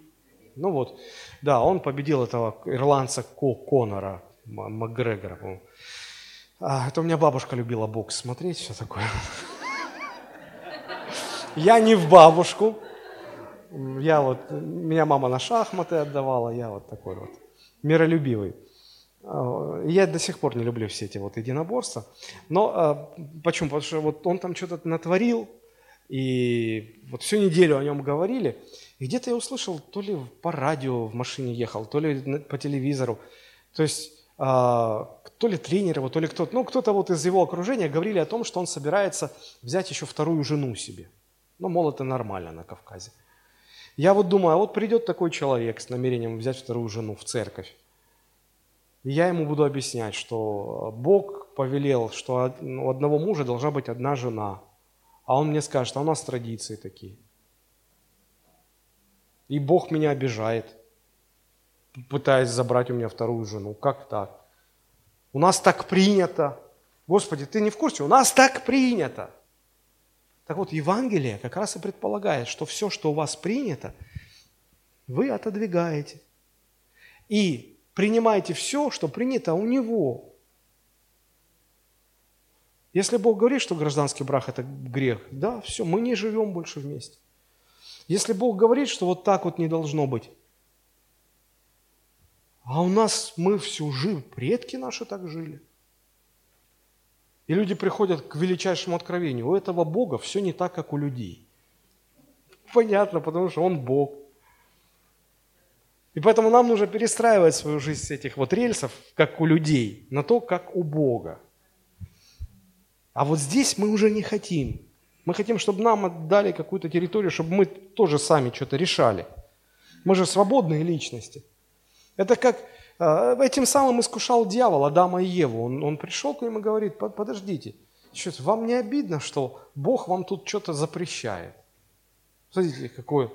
ну вот, да, он победил этого ирландца Ко Конора, Макгрегора, по-моему. А, это у меня бабушка любила бокс смотреть, все такое. Я не в бабушку. Я вот, меня мама на шахматы отдавала, я вот такой вот миролюбивый. А, я до сих пор не люблю все эти вот единоборства. Но а, почему? Потому что вот он там что-то натворил, и вот всю неделю о нем говорили. И где-то я услышал, то ли по радио в машине ехал, то ли по телевизору. То есть а, то ли тренер его, то ли кто-то, ну кто-то вот из его окружения говорили о том, что он собирается взять еще вторую жену себе. Ну, мол, это нормально на Кавказе. Я вот думаю, а вот придет такой человек с намерением взять вторую жену в церковь. И я ему буду объяснять, что Бог повелел, что у одного мужа должна быть одна жена. А он мне скажет, а у нас традиции такие. И Бог меня обижает, пытаясь забрать у меня вторую жену. Как так? У нас так принято. Господи, ты не в курсе? У нас так принято. Так вот, Евангелие как раз и предполагает, что все, что у вас принято, вы отодвигаете. И принимайте все, что принято у него. Если Бог говорит, что гражданский брак – это грех, да, все, мы не живем больше вместе. Если Бог говорит, что вот так вот не должно быть, а у нас мы всю жизнь, предки наши так жили. И люди приходят к величайшему откровению. У этого Бога все не так, как у людей. Понятно, потому что Он Бог. И поэтому нам нужно перестраивать свою жизнь с этих вот рельсов, как у людей, на то, как у Бога. А вот здесь мы уже не хотим. Мы хотим, чтобы нам отдали какую-то территорию, чтобы мы тоже сами что-то решали. Мы же свободные личности. Это как этим самым искушал дьявол Адама и Еву. Он, он пришел к ним и говорит, подождите, что вам не обидно, что Бог вам тут что-то запрещает? Смотрите, какой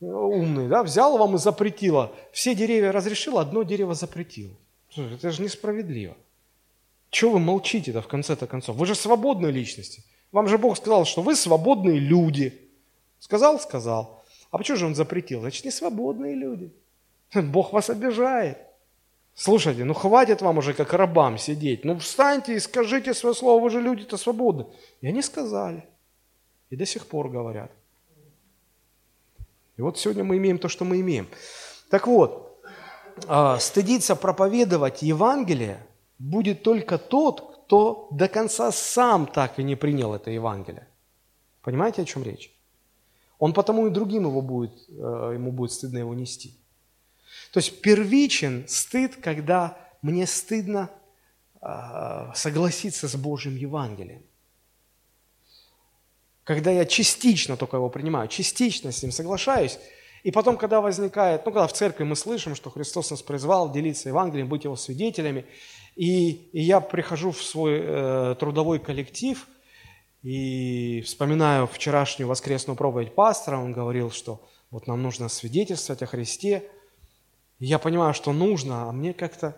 умный, да? Взял вам и запретила. Все деревья разрешил, одно дерево запретил. Это же несправедливо. Чего вы молчите-то в конце-то концов? Вы же свободные личности. Вам же Бог сказал, что вы свободные люди. Сказал? Сказал. А почему же Он запретил? Значит, не свободные люди. Бог вас обижает. Слушайте, ну хватит вам уже как рабам сидеть. Ну встаньте и скажите свое слово, вы же люди-то свободны. И они сказали. И до сих пор говорят. И вот сегодня мы имеем то, что мы имеем. Так вот, а, стыдиться проповедовать Евангелие будет только тот, кто до конца сам так и не принял это Евангелие. Понимаете, о чем речь? Он потому и другим его будет, э, ему будет стыдно его нести. То есть первичен стыд, когда мне стыдно э, согласиться с Божьим Евангелием. Когда я частично только его принимаю, частично с ним соглашаюсь, и потом, когда возникает, ну, когда в церкви мы слышим, что Христос нас призвал делиться Евангелием, быть его свидетелями, и, и я прихожу в свой э, трудовой коллектив и вспоминаю вчерашнюю воскресную проповедь пастора, он говорил, что вот нам нужно свидетельствовать о Христе. Я понимаю, что нужно, а мне как-то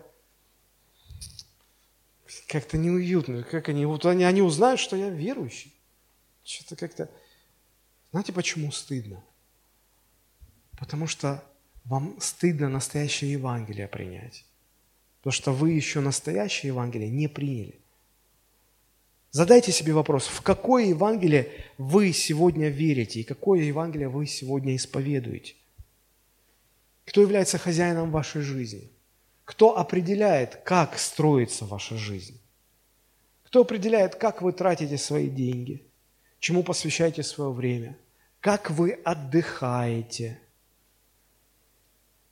как-то неуютно. Как они, вот они, они узнают, что я верующий. Что-то как-то... Знаете, почему стыдно? Потому что вам стыдно настоящее Евангелие принять. Потому что вы еще настоящее Евангелие не приняли. Задайте себе вопрос, в какое Евангелие вы сегодня верите и какое Евангелие вы сегодня исповедуете? Кто является хозяином вашей жизни? Кто определяет, как строится ваша жизнь? Кто определяет, как вы тратите свои деньги? Чему посвящаете свое время? Как вы отдыхаете?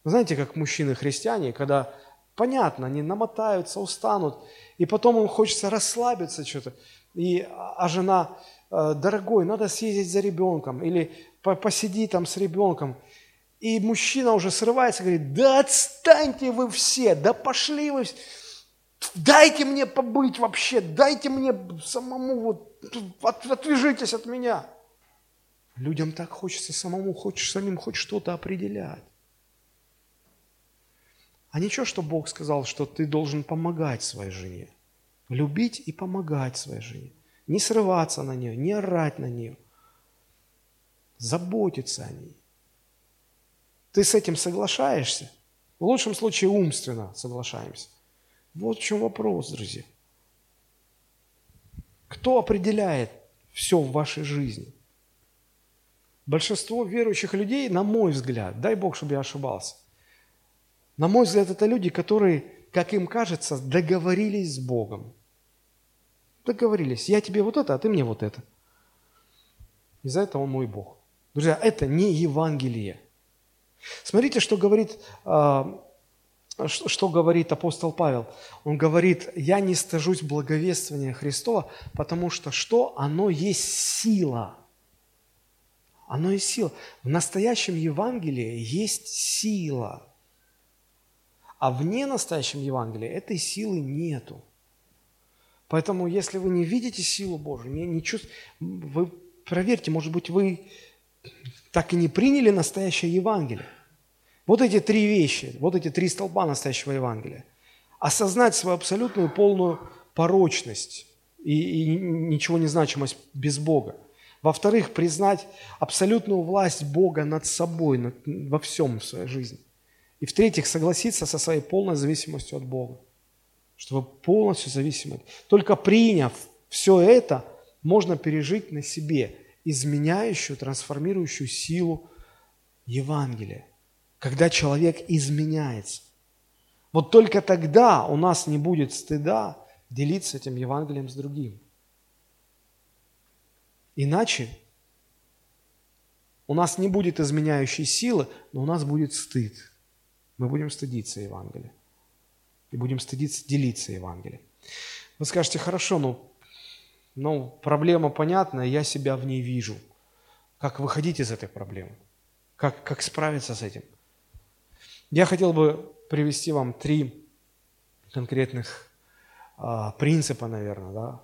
знаете, как мужчины-христиане, когда понятно, они намотаются, устанут, и потом им хочется расслабиться что-то, и, а жена, «Э, дорогой, надо съездить за ребенком, или посиди там с ребенком, и мужчина уже срывается, говорит, да отстаньте вы все, да пошли вы, дайте мне побыть вообще, дайте мне самому, вот, от, отвяжитесь от меня. Людям так хочется самому, хочешь самим хоть что-то определять. А ничего, что Бог сказал, что ты должен помогать своей жене. Любить и помогать своей жене. Не срываться на нее, не орать на нее. Заботиться о ней. Ты с этим соглашаешься? В лучшем случае умственно соглашаемся. Вот в чем вопрос, друзья. Кто определяет все в вашей жизни? Большинство верующих людей, на мой взгляд, дай Бог, чтобы я ошибался, на мой взгляд, это люди, которые, как им кажется, договорились с Богом. Договорились. Я тебе вот это, а ты мне вот это. И за это он мой Бог. Друзья, это не Евангелие. Смотрите, что говорит, а, что говорит апостол Павел. Он говорит, я не стыжусь благовествования Христова, потому что что? Оно есть сила. Оно есть сила. В настоящем Евангелии есть сила. А вне настоящем Евангелии этой силы нету. Поэтому, если вы не видите силу Божию, не, не чувств... вы проверьте, может быть, вы так и не приняли настоящее Евангелие. Вот эти три вещи, вот эти три столба настоящего Евангелия. Осознать свою абсолютную полную порочность и, и ничего не значимость без Бога. Во-вторых, признать абсолютную власть Бога над собой, над, во всем в своей жизни – и в-третьих, согласиться со своей полной зависимостью от Бога. Что вы полностью зависимы. Только приняв все это, можно пережить на себе изменяющую, трансформирующую силу Евангелия. Когда человек изменяется. Вот только тогда у нас не будет стыда делиться этим Евангелием с другим. Иначе у нас не будет изменяющей силы, но у нас будет стыд – мы будем стыдиться Евангелия. И будем стыдиться делиться Евангелием. Вы скажете, хорошо, ну, ну, проблема понятна, я себя в ней вижу. Как выходить из этой проблемы? Как, как справиться с этим? Я хотел бы привести вам три конкретных а, принципа, наверное, да,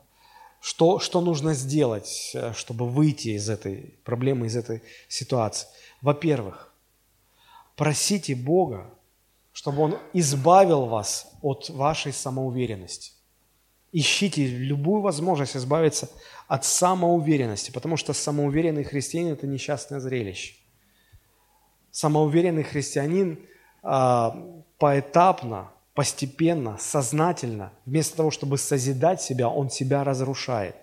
что, что нужно сделать, э, чтобы выйти из этой проблемы, из этой ситуации. Во-первых, просите Бога, чтобы Он избавил вас от вашей самоуверенности. Ищите любую возможность избавиться от самоуверенности, потому что самоуверенный христианин – это несчастное зрелище. Самоуверенный христианин поэтапно, постепенно, сознательно, вместо того, чтобы созидать себя, он себя разрушает.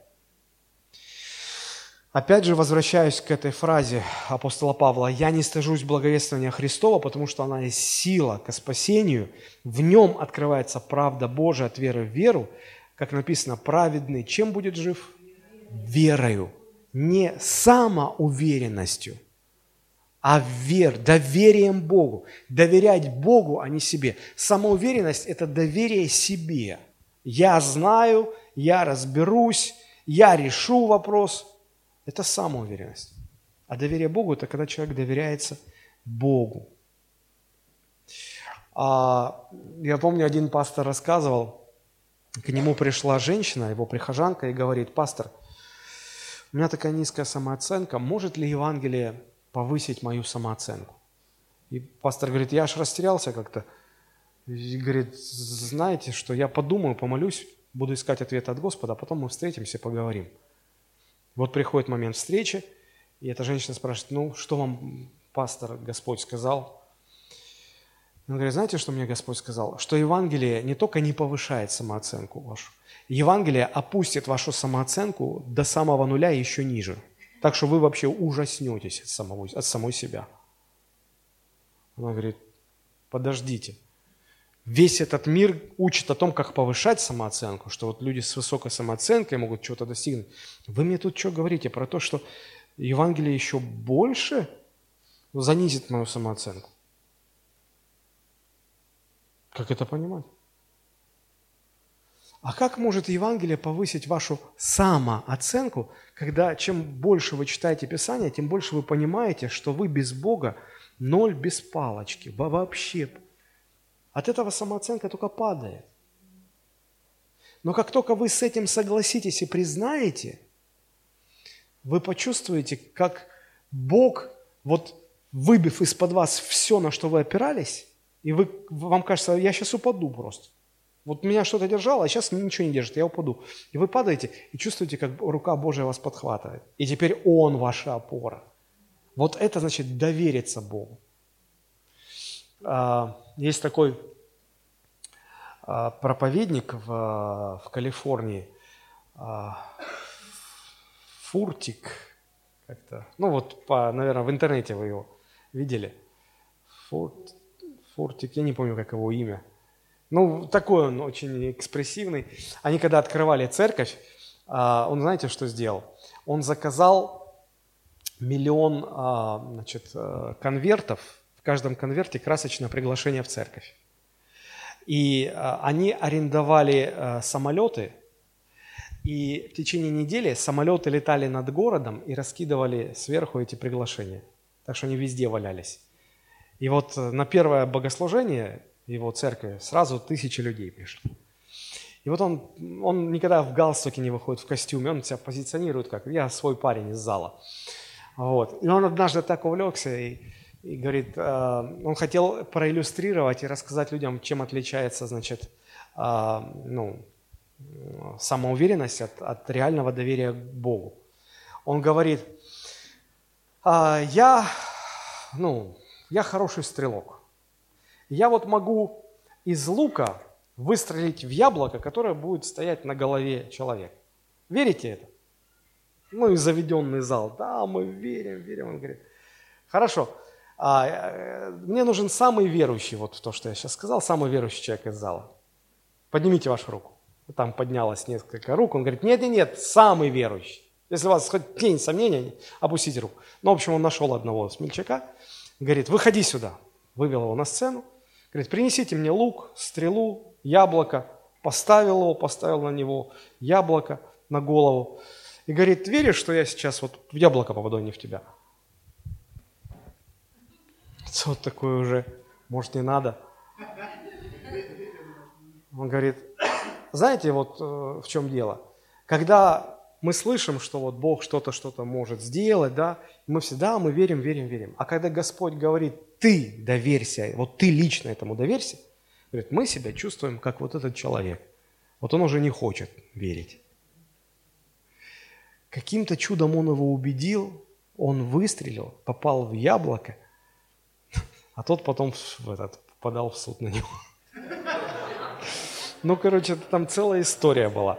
Опять же, возвращаюсь к этой фразе апостола Павла. «Я не стыжусь благовествования Христова, потому что она есть сила к спасению. В нем открывается правда Божия от веры в веру, как написано, праведный чем будет жив? Верою, не самоуверенностью, а вер, доверием Богу. Доверять Богу, а не себе. Самоуверенность – это доверие себе. Я знаю, я разберусь, я решу вопрос. Это самоуверенность. А доверие Богу – это когда человек доверяется Богу. А, я помню, один пастор рассказывал, к нему пришла женщина, его прихожанка, и говорит, пастор, у меня такая низкая самооценка, может ли Евангелие повысить мою самооценку? И пастор говорит, я аж растерялся как-то. И говорит, знаете, что я подумаю, помолюсь, буду искать ответ от Господа, а потом мы встретимся, поговорим. Вот приходит момент встречи, и эта женщина спрашивает, ну, что вам пастор Господь сказал? Он говорит, знаете, что мне Господь сказал? Что Евангелие не только не повышает самооценку вашу, Евангелие опустит вашу самооценку до самого нуля и еще ниже. Так что вы вообще ужаснетесь от, самого, от самой себя. Она говорит, подождите. Весь этот мир учит о том, как повышать самооценку, что вот люди с высокой самооценкой могут чего-то достигнуть. Вы мне тут что говорите про то, что Евангелие еще больше занизит мою самооценку? Как это понимать? А как может Евангелие повысить вашу самооценку, когда чем больше вы читаете Писание, тем больше вы понимаете, что вы без Бога ноль без палочки, вообще. От этого самооценка только падает. Но как только вы с этим согласитесь и признаете, вы почувствуете, как Бог, вот выбив из-под вас все, на что вы опирались, и вы, вам кажется, я сейчас упаду просто. Вот меня что-то держало, а сейчас ничего не держит, я упаду. И вы падаете и чувствуете, как рука Божия вас подхватывает. И теперь Он ваша опора. Вот это значит довериться Богу. А, есть такой а, проповедник в, в Калифорнии, а, Фуртик, как-то, ну вот, по, наверное, в интернете вы его видели. Фурт, Фортик, я не помню, как его имя. Ну, такой он очень экспрессивный. Они когда открывали церковь, а, он знаете, что сделал? Он заказал миллион а, значит, э, конвертов, в каждом конверте красочное приглашение в церковь. И а, они арендовали э, самолеты, и в течение недели самолеты летали над городом и раскидывали сверху эти приглашения. Так что они везде валялись. И вот э, на первое богослужение его церкви сразу тысячи людей пришли. И вот он, он никогда в галстуке не выходит, в костюме, он себя позиционирует как «я свой парень из зала». Вот. И он однажды так увлекся и, и говорит, э, он хотел проиллюстрировать и рассказать людям, чем отличается, значит, э, ну, самоуверенность от, от реального доверия к Богу. Он говорит, э, я, ну, я хороший стрелок. Я вот могу из лука выстрелить в яблоко, которое будет стоять на голове человека. Верите это? Ну и заведенный зал. Да, мы верим, верим. Он говорит, хорошо, а, э, мне нужен самый верующий, вот то, что я сейчас сказал, самый верующий человек из зала. Поднимите вашу руку. Там поднялось несколько рук. Он говорит, нет, нет, нет, самый верующий. Если у вас хоть тень сомнения, опустите руку. Ну, в общем, он нашел одного смельчака, говорит, выходи сюда. Вывел его на сцену, говорит, принесите мне лук, стрелу, яблоко. Поставил его, поставил на него яблоко, на голову и говорит, веришь, что я сейчас вот в яблоко попаду, а не в тебя? Вот такое уже, может, не надо. Он говорит, знаете, вот э, в чем дело? Когда мы слышим, что вот Бог что-то, что-то может сделать, да, мы всегда, мы верим, верим, верим. А когда Господь говорит, ты доверься, вот ты лично этому доверься, говорит, мы себя чувствуем, как вот этот человек. Вот он уже не хочет верить. Каким-то чудом он его убедил, он выстрелил, попал в яблоко, а тот потом в этот, попадал в суд на него. Ну, короче, там целая история была.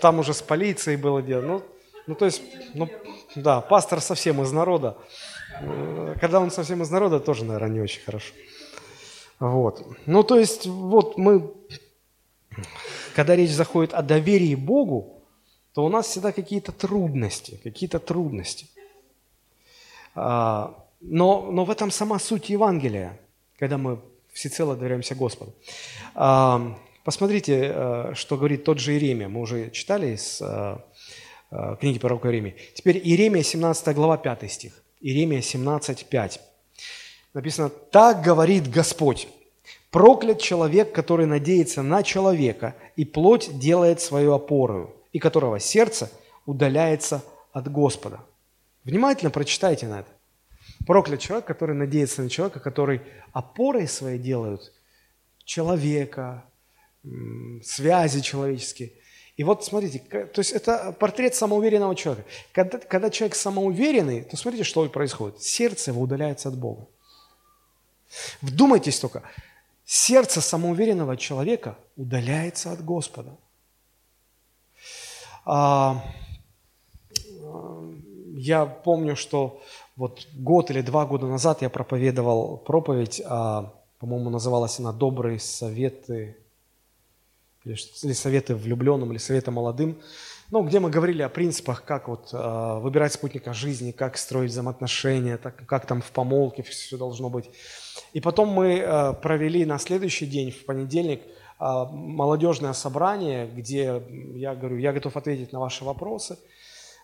Там уже с полицией было дело. Ну, ну, то есть, ну, да, пастор совсем из народа. Когда он совсем из народа, тоже, наверное, не очень хорошо. Вот. Ну, то есть, вот мы, когда речь заходит о доверии Богу, то у нас всегда какие-то трудности, какие-то трудности. А, но, но в этом сама суть Евангелия, когда мы всецело доверяемся Господу. Посмотрите, э, что говорит тот же Иеремия. Мы уже читали из э, э, книги пророка Иеремии. Теперь Иеремия, 17 глава, 5 стих. Иеремия 17, 5. Написано, «Так говорит Господь, проклят человек, который надеется на человека, и плоть делает свою опору, и которого сердце удаляется от Господа». Внимательно прочитайте на это. Проклят человек, который надеется на человека, который опорой своей делают человека, связи человеческие. И вот смотрите, то есть это портрет самоуверенного человека. Когда, когда человек самоуверенный, то смотрите, что происходит. Сердце его удаляется от Бога. Вдумайтесь только, сердце самоуверенного человека удаляется от Господа. А, я помню, что вот год или два года назад я проповедовал проповедь, а, по-моему, называлась она «Добрые советы», или советы влюбленным, или советы молодым, ну, где мы говорили о принципах, как вот э, выбирать спутника жизни, как строить взаимоотношения, так, как там в помолке все должно быть. И потом мы э, провели на следующий день, в понедельник, э, молодежное собрание, где я говорю, я готов ответить на ваши вопросы –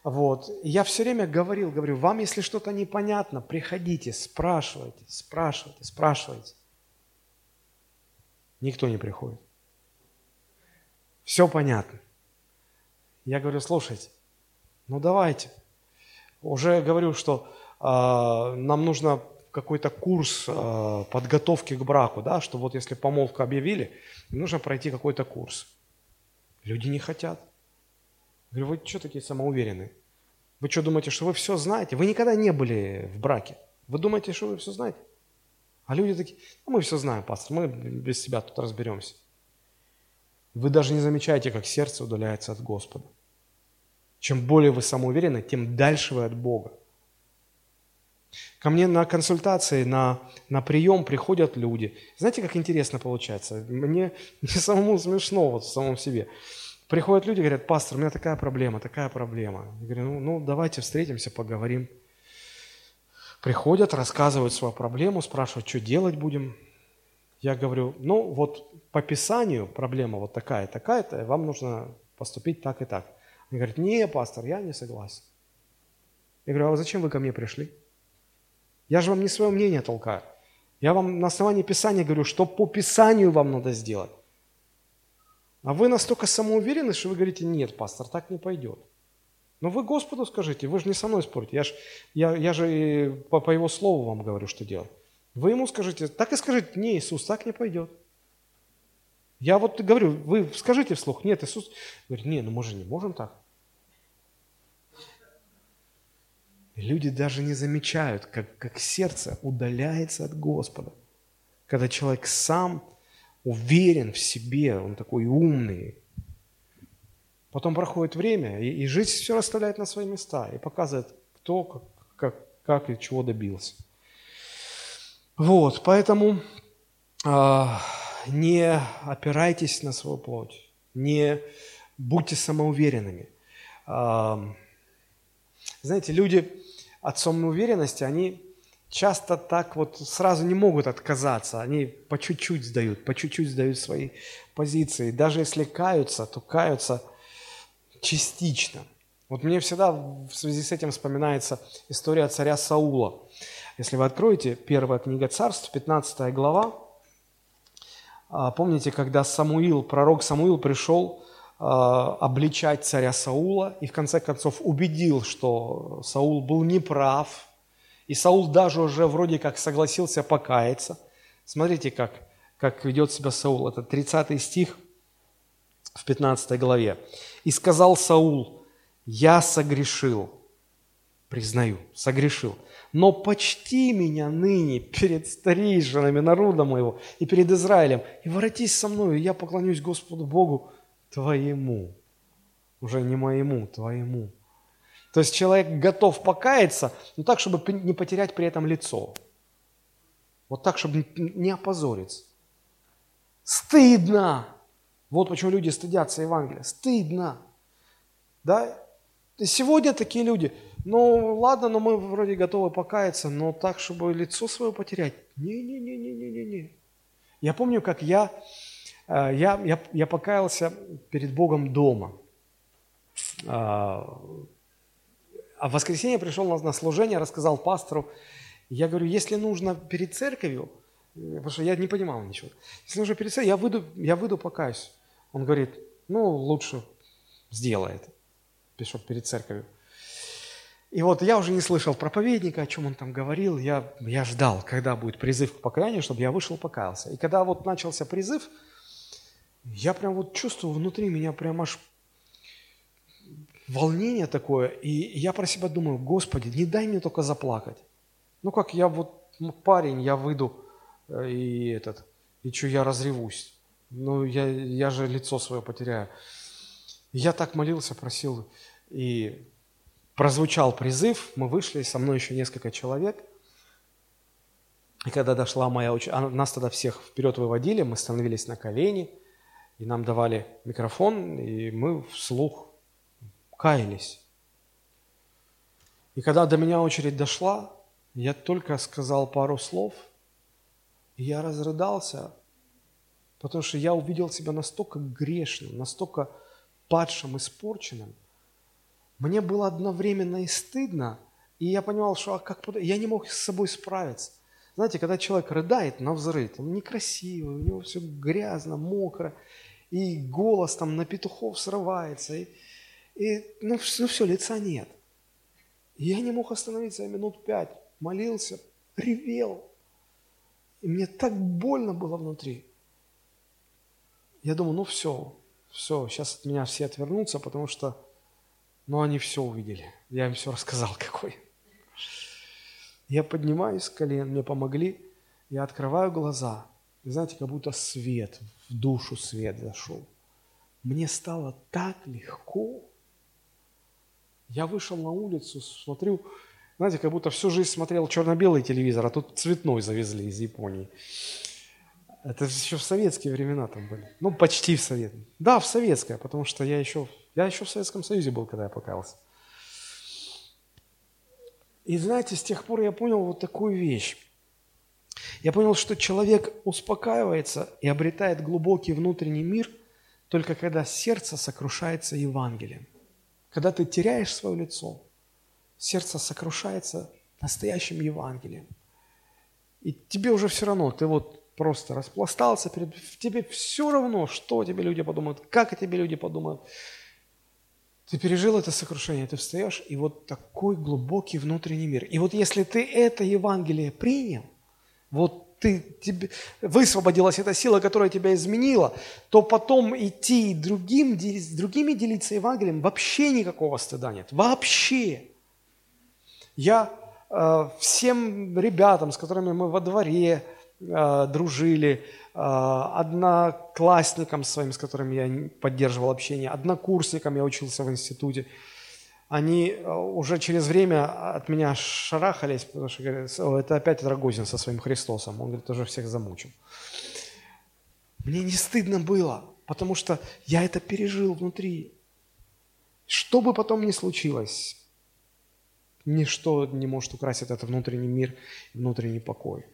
вот. я все время говорил, говорю, вам, если что-то непонятно, приходите, спрашивайте, спрашивайте, спрашивайте. Никто не приходит. Все понятно. Я говорю, слушайте, ну давайте. Уже говорю, что э, нам нужно какой-то курс э, подготовки к браку, да, что вот если помолвку объявили, нужно пройти какой-то курс. Люди не хотят. Говорю, вы что такие самоуверенные? Вы что думаете, что вы все знаете? Вы никогда не были в браке. Вы думаете, что вы все знаете? А люди такие, ну мы все знаем, пастор, мы без себя тут разберемся. Вы даже не замечаете, как сердце удаляется от Господа. Чем более вы самоуверены, тем дальше вы от Бога. Ко мне на консультации, на, на прием приходят люди. Знаете, как интересно получается? Мне, мне самому смешно вот в самом себе. Приходят люди, говорят, пастор, у меня такая проблема, такая проблема. Я говорю, ну, ну давайте встретимся, поговорим. Приходят, рассказывают свою проблему, спрашивают, что делать будем. Я говорю, ну вот по Писанию проблема вот такая, такая-то, вам нужно поступить так и так. Они говорят, не, пастор, я не согласен. Я говорю, а зачем вы ко мне пришли? Я же вам не свое мнение толкаю. Я вам на основании Писания говорю, что по Писанию вам надо сделать. А вы настолько самоуверены, что вы говорите, нет, пастор, так не пойдет. Но вы Господу скажите, вы же не со мной спорите, я, ж, я, я же по, по Его Слову вам говорю, что делать. Вы Ему скажите, так и скажите, не, Иисус, так не пойдет. Я вот говорю, вы скажите вслух, нет, Иисус говорит, не, ну мы же не можем так. люди даже не замечают, как, как сердце удаляется от Господа. Когда человек сам уверен в себе, он такой умный. Потом проходит время, и, и жизнь все расставляет на свои места и показывает, кто как, как, как и чего добился. Вот, поэтому э, не опирайтесь на свою плоть, не будьте самоуверенными. Знаете, люди от самоуверенности, они часто так вот сразу не могут отказаться. Они по чуть-чуть сдают, по чуть-чуть сдают свои позиции. Даже если каются, то каются частично. Вот мне всегда в связи с этим вспоминается история царя Саула. Если вы откроете первая книга царств, 15 глава, помните, когда Самуил, пророк Самуил пришел а, обличать царя Саула и в конце концов убедил, что Саул был неправ, и Саул даже уже вроде как согласился покаяться. Смотрите, как, как ведет себя Саул. Это 30 стих в 15 главе. «И сказал Саул, я согрешил, признаю, согрешил, но почти меня ныне перед старейшинами народа моего и перед Израилем, и воротись со мною, и я поклонюсь Господу Богу твоему». Уже не моему, твоему. То есть человек готов покаяться, но так, чтобы не потерять при этом лицо. Вот так, чтобы не опозориться. Стыдно! Вот почему люди стыдятся Евангелия. Стыдно. Да? И сегодня такие люди, ну ладно, но мы вроде готовы покаяться, но так, чтобы лицо свое потерять. Не-не-не-не-не-не. Я помню, как я, э, я, я, я покаялся перед Богом дома. А, а в воскресенье пришел на служение, рассказал пастору. Я говорю, если нужно перед церковью, потому что я не понимал ничего. Если нужно перед церковью, я выйду, я выйду покаюсь. Он говорит, ну, лучше сделай это. Пишет перед церковью. И вот я уже не слышал проповедника, о чем он там говорил. Я, я ждал, когда будет призыв к покаянию, чтобы я вышел, покаялся. И когда вот начался призыв, я прям вот чувствую внутри меня прям аж волнение такое, и я про себя думаю, Господи, не дай мне только заплакать. Ну как, я вот парень, я выйду, э, и этот, и что, я разревусь. Ну, я, я же лицо свое потеряю. Я так молился, просил, и прозвучал призыв, мы вышли, со мной еще несколько человек. И когда дошла моя очередь, а нас тогда всех вперед выводили, мы становились на колени, и нам давали микрофон, и мы вслух каялись. И когда до меня очередь дошла, я только сказал пару слов, и я разрыдался, потому что я увидел себя настолько грешным, настолько падшим, испорченным. Мне было одновременно и стыдно, и я понимал, что а как я не мог с собой справиться. Знаете, когда человек рыдает на взрыв, он некрасивый, у него все грязно, мокро, и голос там на петухов срывается, и, и ну, ну все, лица нет. И я не мог остановиться минут пять. Молился, ревел. И мне так больно было внутри. Я думаю, ну все, все, сейчас от меня все отвернутся, потому что, ну они все увидели. Я им все рассказал, <laughs> какой. Я поднимаюсь с колен, мне помогли, я открываю глаза. И знаете, как будто свет, в душу свет зашел. Мне стало так легко. Я вышел на улицу, смотрю, знаете, как будто всю жизнь смотрел черно-белый телевизор, а тут цветной завезли из Японии. Это еще в советские времена там были. Ну, почти в советские. Да, в советское, потому что я еще, я еще в Советском Союзе был, когда я покаялся. И знаете, с тех пор я понял вот такую вещь. Я понял, что человек успокаивается и обретает глубокий внутренний мир только когда сердце сокрушается Евангелием. Когда ты теряешь свое лицо, сердце сокрушается настоящим Евангелием. И тебе уже все равно, ты вот просто распластался перед... Тебе все равно, что тебе люди подумают, как о тебе люди подумают. Ты пережил это сокрушение, ты встаешь, и вот такой глубокий внутренний мир. И вот если ты это Евангелие принял, вот ты, тебе, высвободилась эта сила, которая тебя изменила, то потом идти другим, с другими делиться Евангелием вообще никакого стыда нет. Вообще. Я э, всем ребятам, с которыми мы во дворе э, дружили, одноклассникам своим, с которыми я поддерживал общение, однокурсникам я учился в институте – они э, уже через время от меня шарахались, потому что говорят, это опять Рогозин со своим Христосом. Он говорит, уже всех замучил. Мне не стыдно было, потому что я это пережил внутри. Что бы потом ни случилось, ничто не может украсить этот внутренний мир, внутренний покой.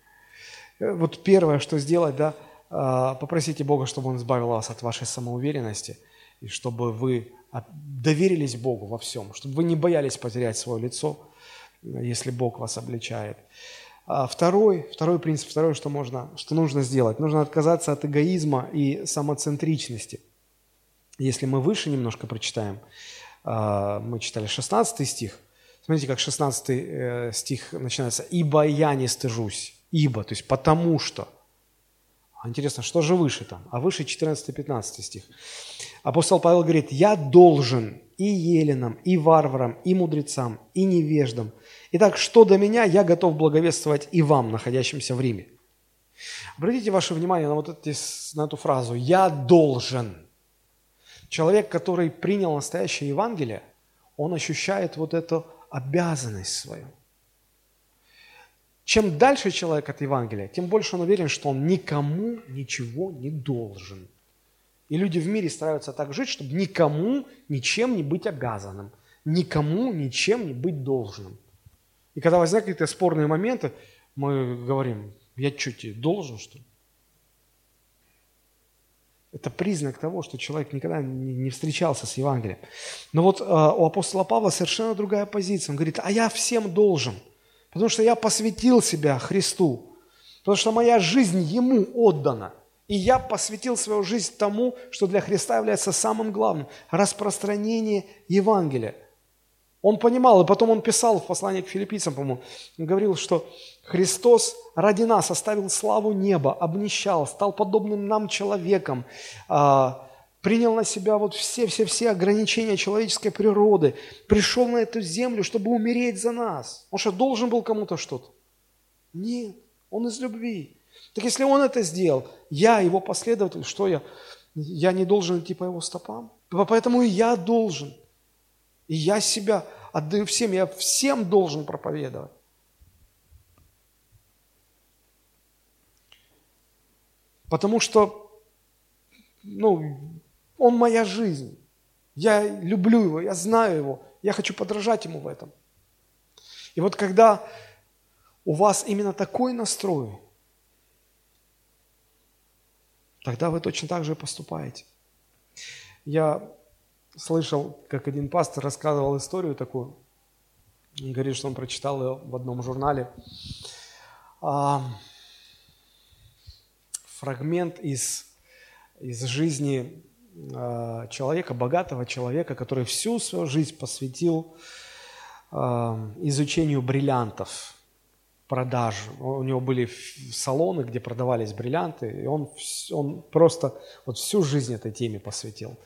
Э, вот первое, что сделать, да, э, попросите Бога, чтобы Он избавил вас от вашей самоуверенности и чтобы вы доверились Богу во всем, чтобы вы не боялись потерять свое лицо, если Бог вас обличает. А второй, второй принцип, второе, что, можно, что нужно сделать, нужно отказаться от эгоизма и самоцентричности. Если мы выше немножко прочитаем, а, мы читали 16 стих, смотрите, как 16 э, стих начинается. «Ибо я не стыжусь». «Ибо», то есть «потому что». А интересно, что же выше там? А выше 14-15 стих. Апостол Павел говорит, «Я должен и еленам, и варварам, и мудрецам, и невеждам. Итак, что до меня, я готов благовествовать и вам, находящимся в Риме». Обратите ваше внимание на, вот эти, на эту фразу «я должен». Человек, который принял настоящее Евангелие, он ощущает вот эту обязанность свою. Чем дальше человек от Евангелия, тем больше он уверен, что он никому ничего не должен. И люди в мире стараются так жить, чтобы никому ничем не быть обязанным, никому ничем не быть должным. И когда возникают какие-то спорные моменты, мы говорим, я что тебе, должен что ли? Это признак того, что человек никогда не встречался с Евангелием. Но вот э, у апостола Павла совершенно другая позиция. Он говорит, а я всем должен – Потому что я посвятил себя Христу. Потому что моя жизнь Ему отдана. И я посвятил свою жизнь тому, что для Христа является самым главным – распространение Евангелия. Он понимал, и потом он писал в послании к филиппийцам, по-моему, говорил, что Христос ради нас оставил славу неба, обнищал, стал подобным нам человеком, а, принял на себя вот все-все-все ограничения человеческой природы, пришел на эту землю, чтобы умереть за нас. Он что, должен был кому-то что-то? Нет, он из любви. Так если он это сделал, я его последователь, что я? Я не должен идти по его стопам? Поэтому и я должен. И я себя отдаю всем, я всем должен проповедовать. Потому что, ну, он моя жизнь. Я люблю его, я знаю его, я хочу подражать ему в этом. И вот когда у вас именно такой настрой, тогда вы точно так же поступаете. Я слышал, как один пастор рассказывал историю такую, он говорит, что он прочитал ее в одном журнале. А, фрагмент из, из жизни человека, богатого человека, который всю свою жизнь посвятил э, изучению бриллиантов, продаж. У него были салоны, где продавались бриллианты, и он, он просто вот всю жизнь этой теме посвятил.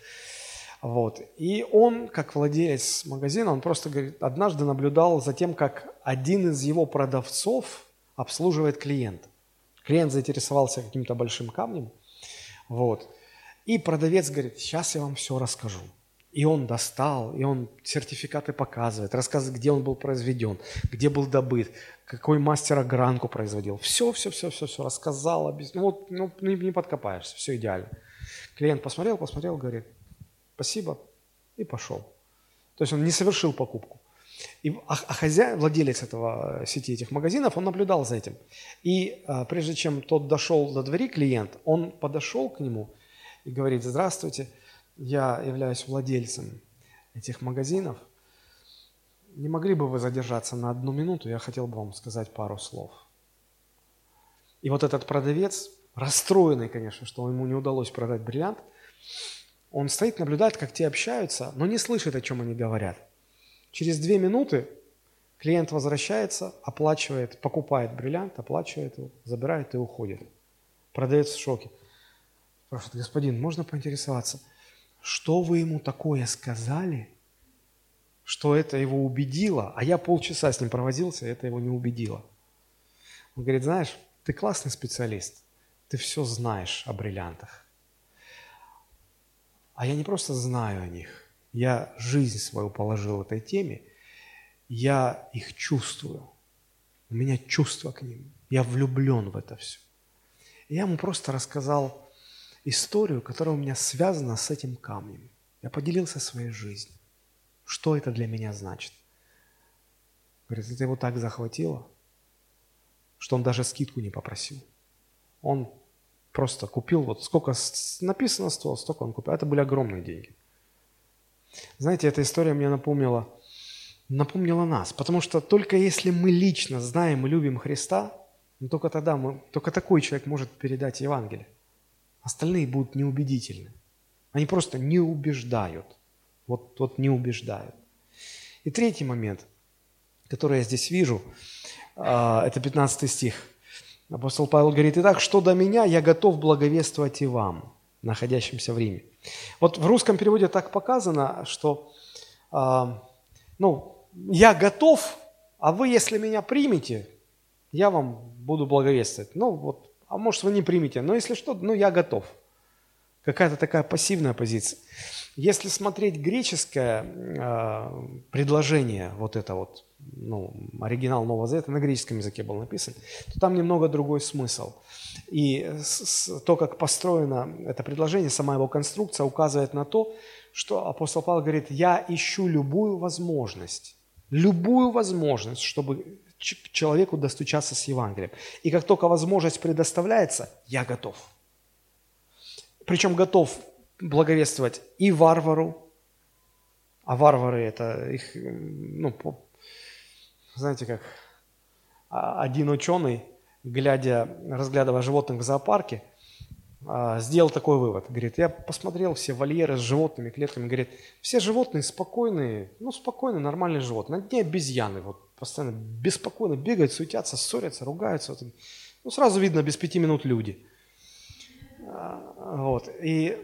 Вот. И он, как владелец магазина, он просто говорит, однажды наблюдал за тем, как один из его продавцов обслуживает клиента. Клиент заинтересовался каким-то большим камнем, вот, и продавец говорит, сейчас я вам все расскажу. И он достал, и он сертификаты показывает, рассказывает, где он был произведен, где был добыт, какой мастер огранку производил. Все, все, все, все, все рассказал. Ну, вот, ну, не, не подкопаешься, все идеально. Клиент посмотрел, посмотрел, говорит, спасибо, и пошел. То есть он не совершил покупку. И, а, а хозяин, владелец этого сети этих магазинов, он наблюдал за этим. И а, прежде чем тот дошел до двери клиент, он подошел к нему – и говорит, здравствуйте, я являюсь владельцем этих магазинов. Не могли бы вы задержаться на одну минуту? Я хотел бы вам сказать пару слов. И вот этот продавец, расстроенный, конечно, что ему не удалось продать бриллиант, он стоит, наблюдает, как те общаются, но не слышит, о чем они говорят. Через две минуты клиент возвращается, оплачивает, покупает бриллиант, оплачивает его, забирает и уходит. Продавец в шоке. Спрашивает, господин, можно поинтересоваться, что вы ему такое сказали, что это его убедило, а я полчаса с ним провозился, и это его не убедило. Он говорит, знаешь, ты классный специалист, ты все знаешь о бриллиантах. А я не просто знаю о них, я жизнь свою положил этой теме, я их чувствую. У меня чувство к ним, я влюблен в это все. Я ему просто рассказал историю, которая у меня связана с этим камнем. Я поделился своей жизнью. Что это для меня значит? Говорит, это его так захватило, что он даже скидку не попросил. Он просто купил, вот сколько написано стоило, столько он купил. Это были огромные деньги. Знаете, эта история мне напомнила, напомнила нас, потому что только если мы лично знаем и любим Христа, ну, только тогда мы, только такой человек может передать Евангелие. Остальные будут неубедительны. Они просто не убеждают. Вот, вот не убеждают. И третий момент, который я здесь вижу, а, это 15 стих. Апостол Павел говорит, «Итак, что до меня, я готов благовествовать и вам, находящимся в Риме». Вот в русском переводе так показано, что а, ну, я готов, а вы, если меня примете, я вам буду благовествовать. Ну, вот, а может, вы не примете, но если что, ну, я готов. Какая-то такая пассивная позиция. Если смотреть греческое э, предложение, вот это вот, ну, оригинал Нового Завета на греческом языке был написан, то там немного другой смысл. И с, с, то, как построено это предложение, сама его конструкция указывает на то, что апостол Павел говорит, я ищу любую возможность, любую возможность, чтобы человеку достучаться с Евангелием. И как только возможность предоставляется, я готов. Причем готов благовествовать и варвару, а варвары это их, ну, знаете как, а, один ученый, глядя, разглядывая животных в зоопарке, сделал такой вывод. Говорит, я посмотрел все вольеры с животными, клетками. Говорит, все животные спокойные, ну, спокойные, нормальные животные. На дне обезьяны, вот, постоянно беспокойно бегают, суетятся, ссорятся, ругаются. Вот. Ну, сразу видно, без пяти минут люди. А, вот. И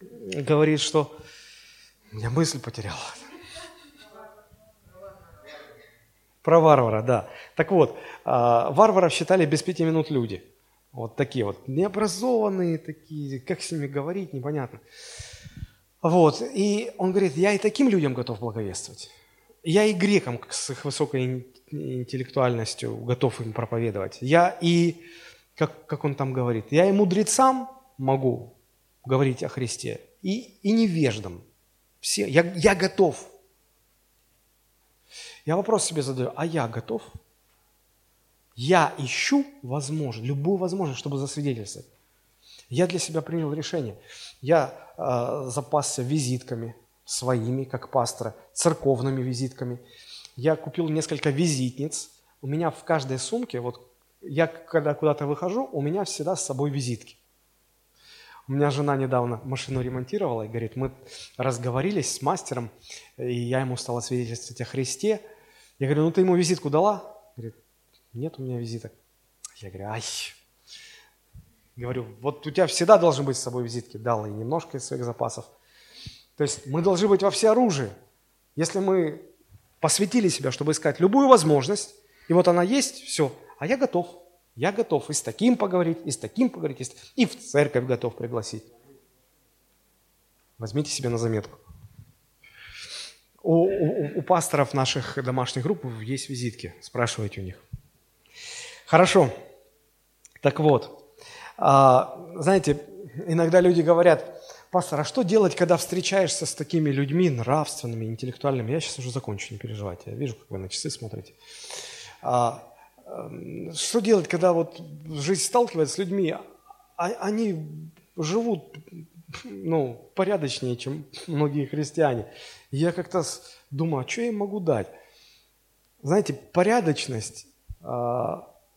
говорит, что я мысль потерял. Про варвара, да. Так вот, а, варваров считали без пяти минут люди – вот такие вот необразованные такие, как с ними говорить, непонятно. Вот, и он говорит, я и таким людям готов благовествовать. Я и грекам с их высокой интеллектуальностью готов им проповедовать. Я и, как, как он там говорит, я и мудрецам могу говорить о Христе, и, и невеждам. Все, я, я готов. Я вопрос себе задаю, а я готов? Я ищу возможность, любую возможность, чтобы засвидетельствовать. Я для себя принял решение. Я э, запасся визитками своими, как пастора, церковными визитками. Я купил несколько визитниц. У меня в каждой сумке, вот я когда куда-то выхожу, у меня всегда с собой визитки. У меня жена недавно машину ремонтировала и говорит, мы разговорились с мастером, и я ему стала свидетельствовать о Христе. Я говорю, ну ты ему визитку дала? Говорит, нет у меня визиток. Я говорю, ай. Говорю, вот у тебя всегда должны быть с собой визитки. Дал и немножко из своих запасов. То есть мы должны быть во всеоружии. Если мы посвятили себя, чтобы искать любую возможность, и вот она есть, все, а я готов. Я готов и с таким поговорить, и с таким поговорить, и в церковь готов пригласить. Возьмите себе на заметку. У, у, у пасторов наших домашних групп есть визитки, спрашивайте у них. Хорошо. Так вот, а, знаете, иногда люди говорят, пастор, а что делать, когда встречаешься с такими людьми нравственными, интеллектуальными? Я сейчас уже закончу, не переживайте. Я вижу, как вы на часы смотрите. А, что делать, когда вот жизнь сталкивается с людьми, а, они живут ну, порядочнее, чем многие христиане. я как-то думаю, а что я им могу дать? Знаете, порядочность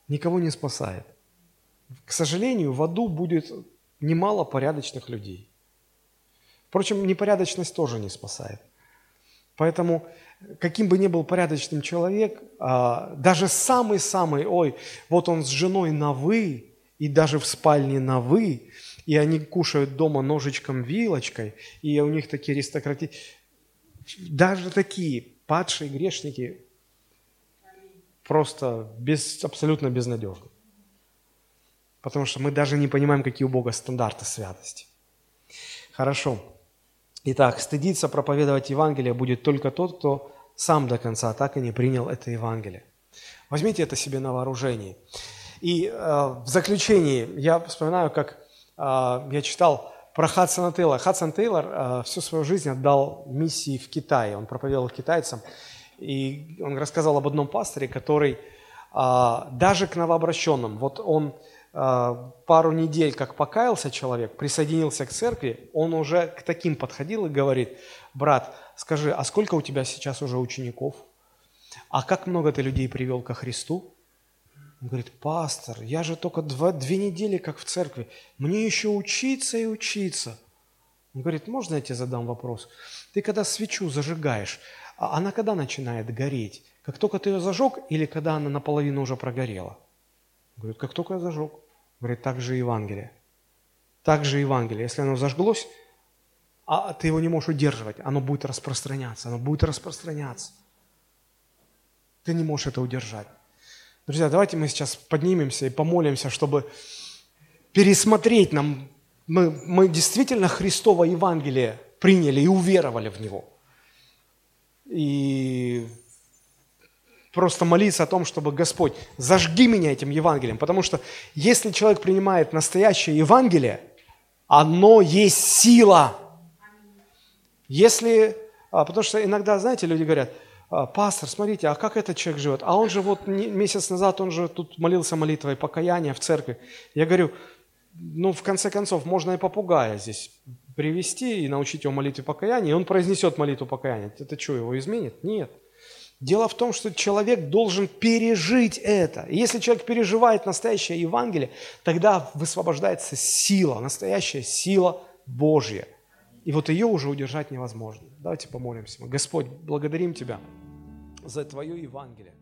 никого не спасает. К сожалению, в аду будет немало порядочных людей. Впрочем, непорядочность тоже не спасает. Поэтому, каким бы ни был порядочным человек, а, даже самый-самый, ой, вот он с женой на «вы», и даже в спальне на «вы», и они кушают дома ножичком, вилочкой, и у них такие аристократы. Даже такие падшие грешники просто без, абсолютно безнадежно. Потому что мы даже не понимаем, какие у Бога стандарты святости. Хорошо. Итак, стыдиться проповедовать Евангелие будет только тот, кто сам до конца так и не принял это Евангелие. Возьмите это себе на вооружение. И э, в заключении я вспоминаю, как э, я читал про Хадсона Тейлора. Хадсон Тейлор э, всю свою жизнь отдал миссии в Китае. Он проповедовал китайцам. И он рассказал об одном пасторе, который а, даже к новообращенным, вот он э, пару недель, как покаялся человек, присоединился к церкви, он уже к таким подходил и говорит, брат, скажи, а сколько у тебя сейчас уже учеников? А как много ты людей привел ко Христу? Он говорит, пастор, я же только два, две недели как в церкви, мне еще учиться и учиться. Он говорит, можно я тебе задам вопрос? Ты когда свечу зажигаешь, а она когда начинает гореть? Как только ты ее зажег или когда она наполовину уже прогорела? Говорит, как только я зажег. Говорит, так же Евангелие. Так же Евангелие. Если оно зажглось, а ты его не можешь удерживать, оно будет распространяться, оно будет распространяться. Ты не можешь это удержать. Друзья, давайте мы сейчас поднимемся и помолимся, чтобы пересмотреть нам, мы, мы действительно Христово Евангелие приняли и уверовали в него. И просто молиться о том, чтобы Господь, зажги меня этим Евангелием. Потому что если человек принимает настоящее Евангелие, оно есть сила. Если, а, потому что иногда, знаете, люди говорят – «А, пастор, смотрите, а как этот человек живет? А он же вот месяц назад, он же тут молился молитвой покаяния в церкви. Я говорю, ну, в конце концов, можно и попугая здесь привести и научить его молитве покаяния, и он произнесет молитву покаяния. Это что, его изменит? Нет. Дело в том, что человек должен пережить это. И если человек переживает настоящее Евангелие, тогда высвобождается сила, настоящая сила Божья – и вот ее уже удержать невозможно. Давайте помолимся. Господь, благодарим Тебя за Твое Евангелие.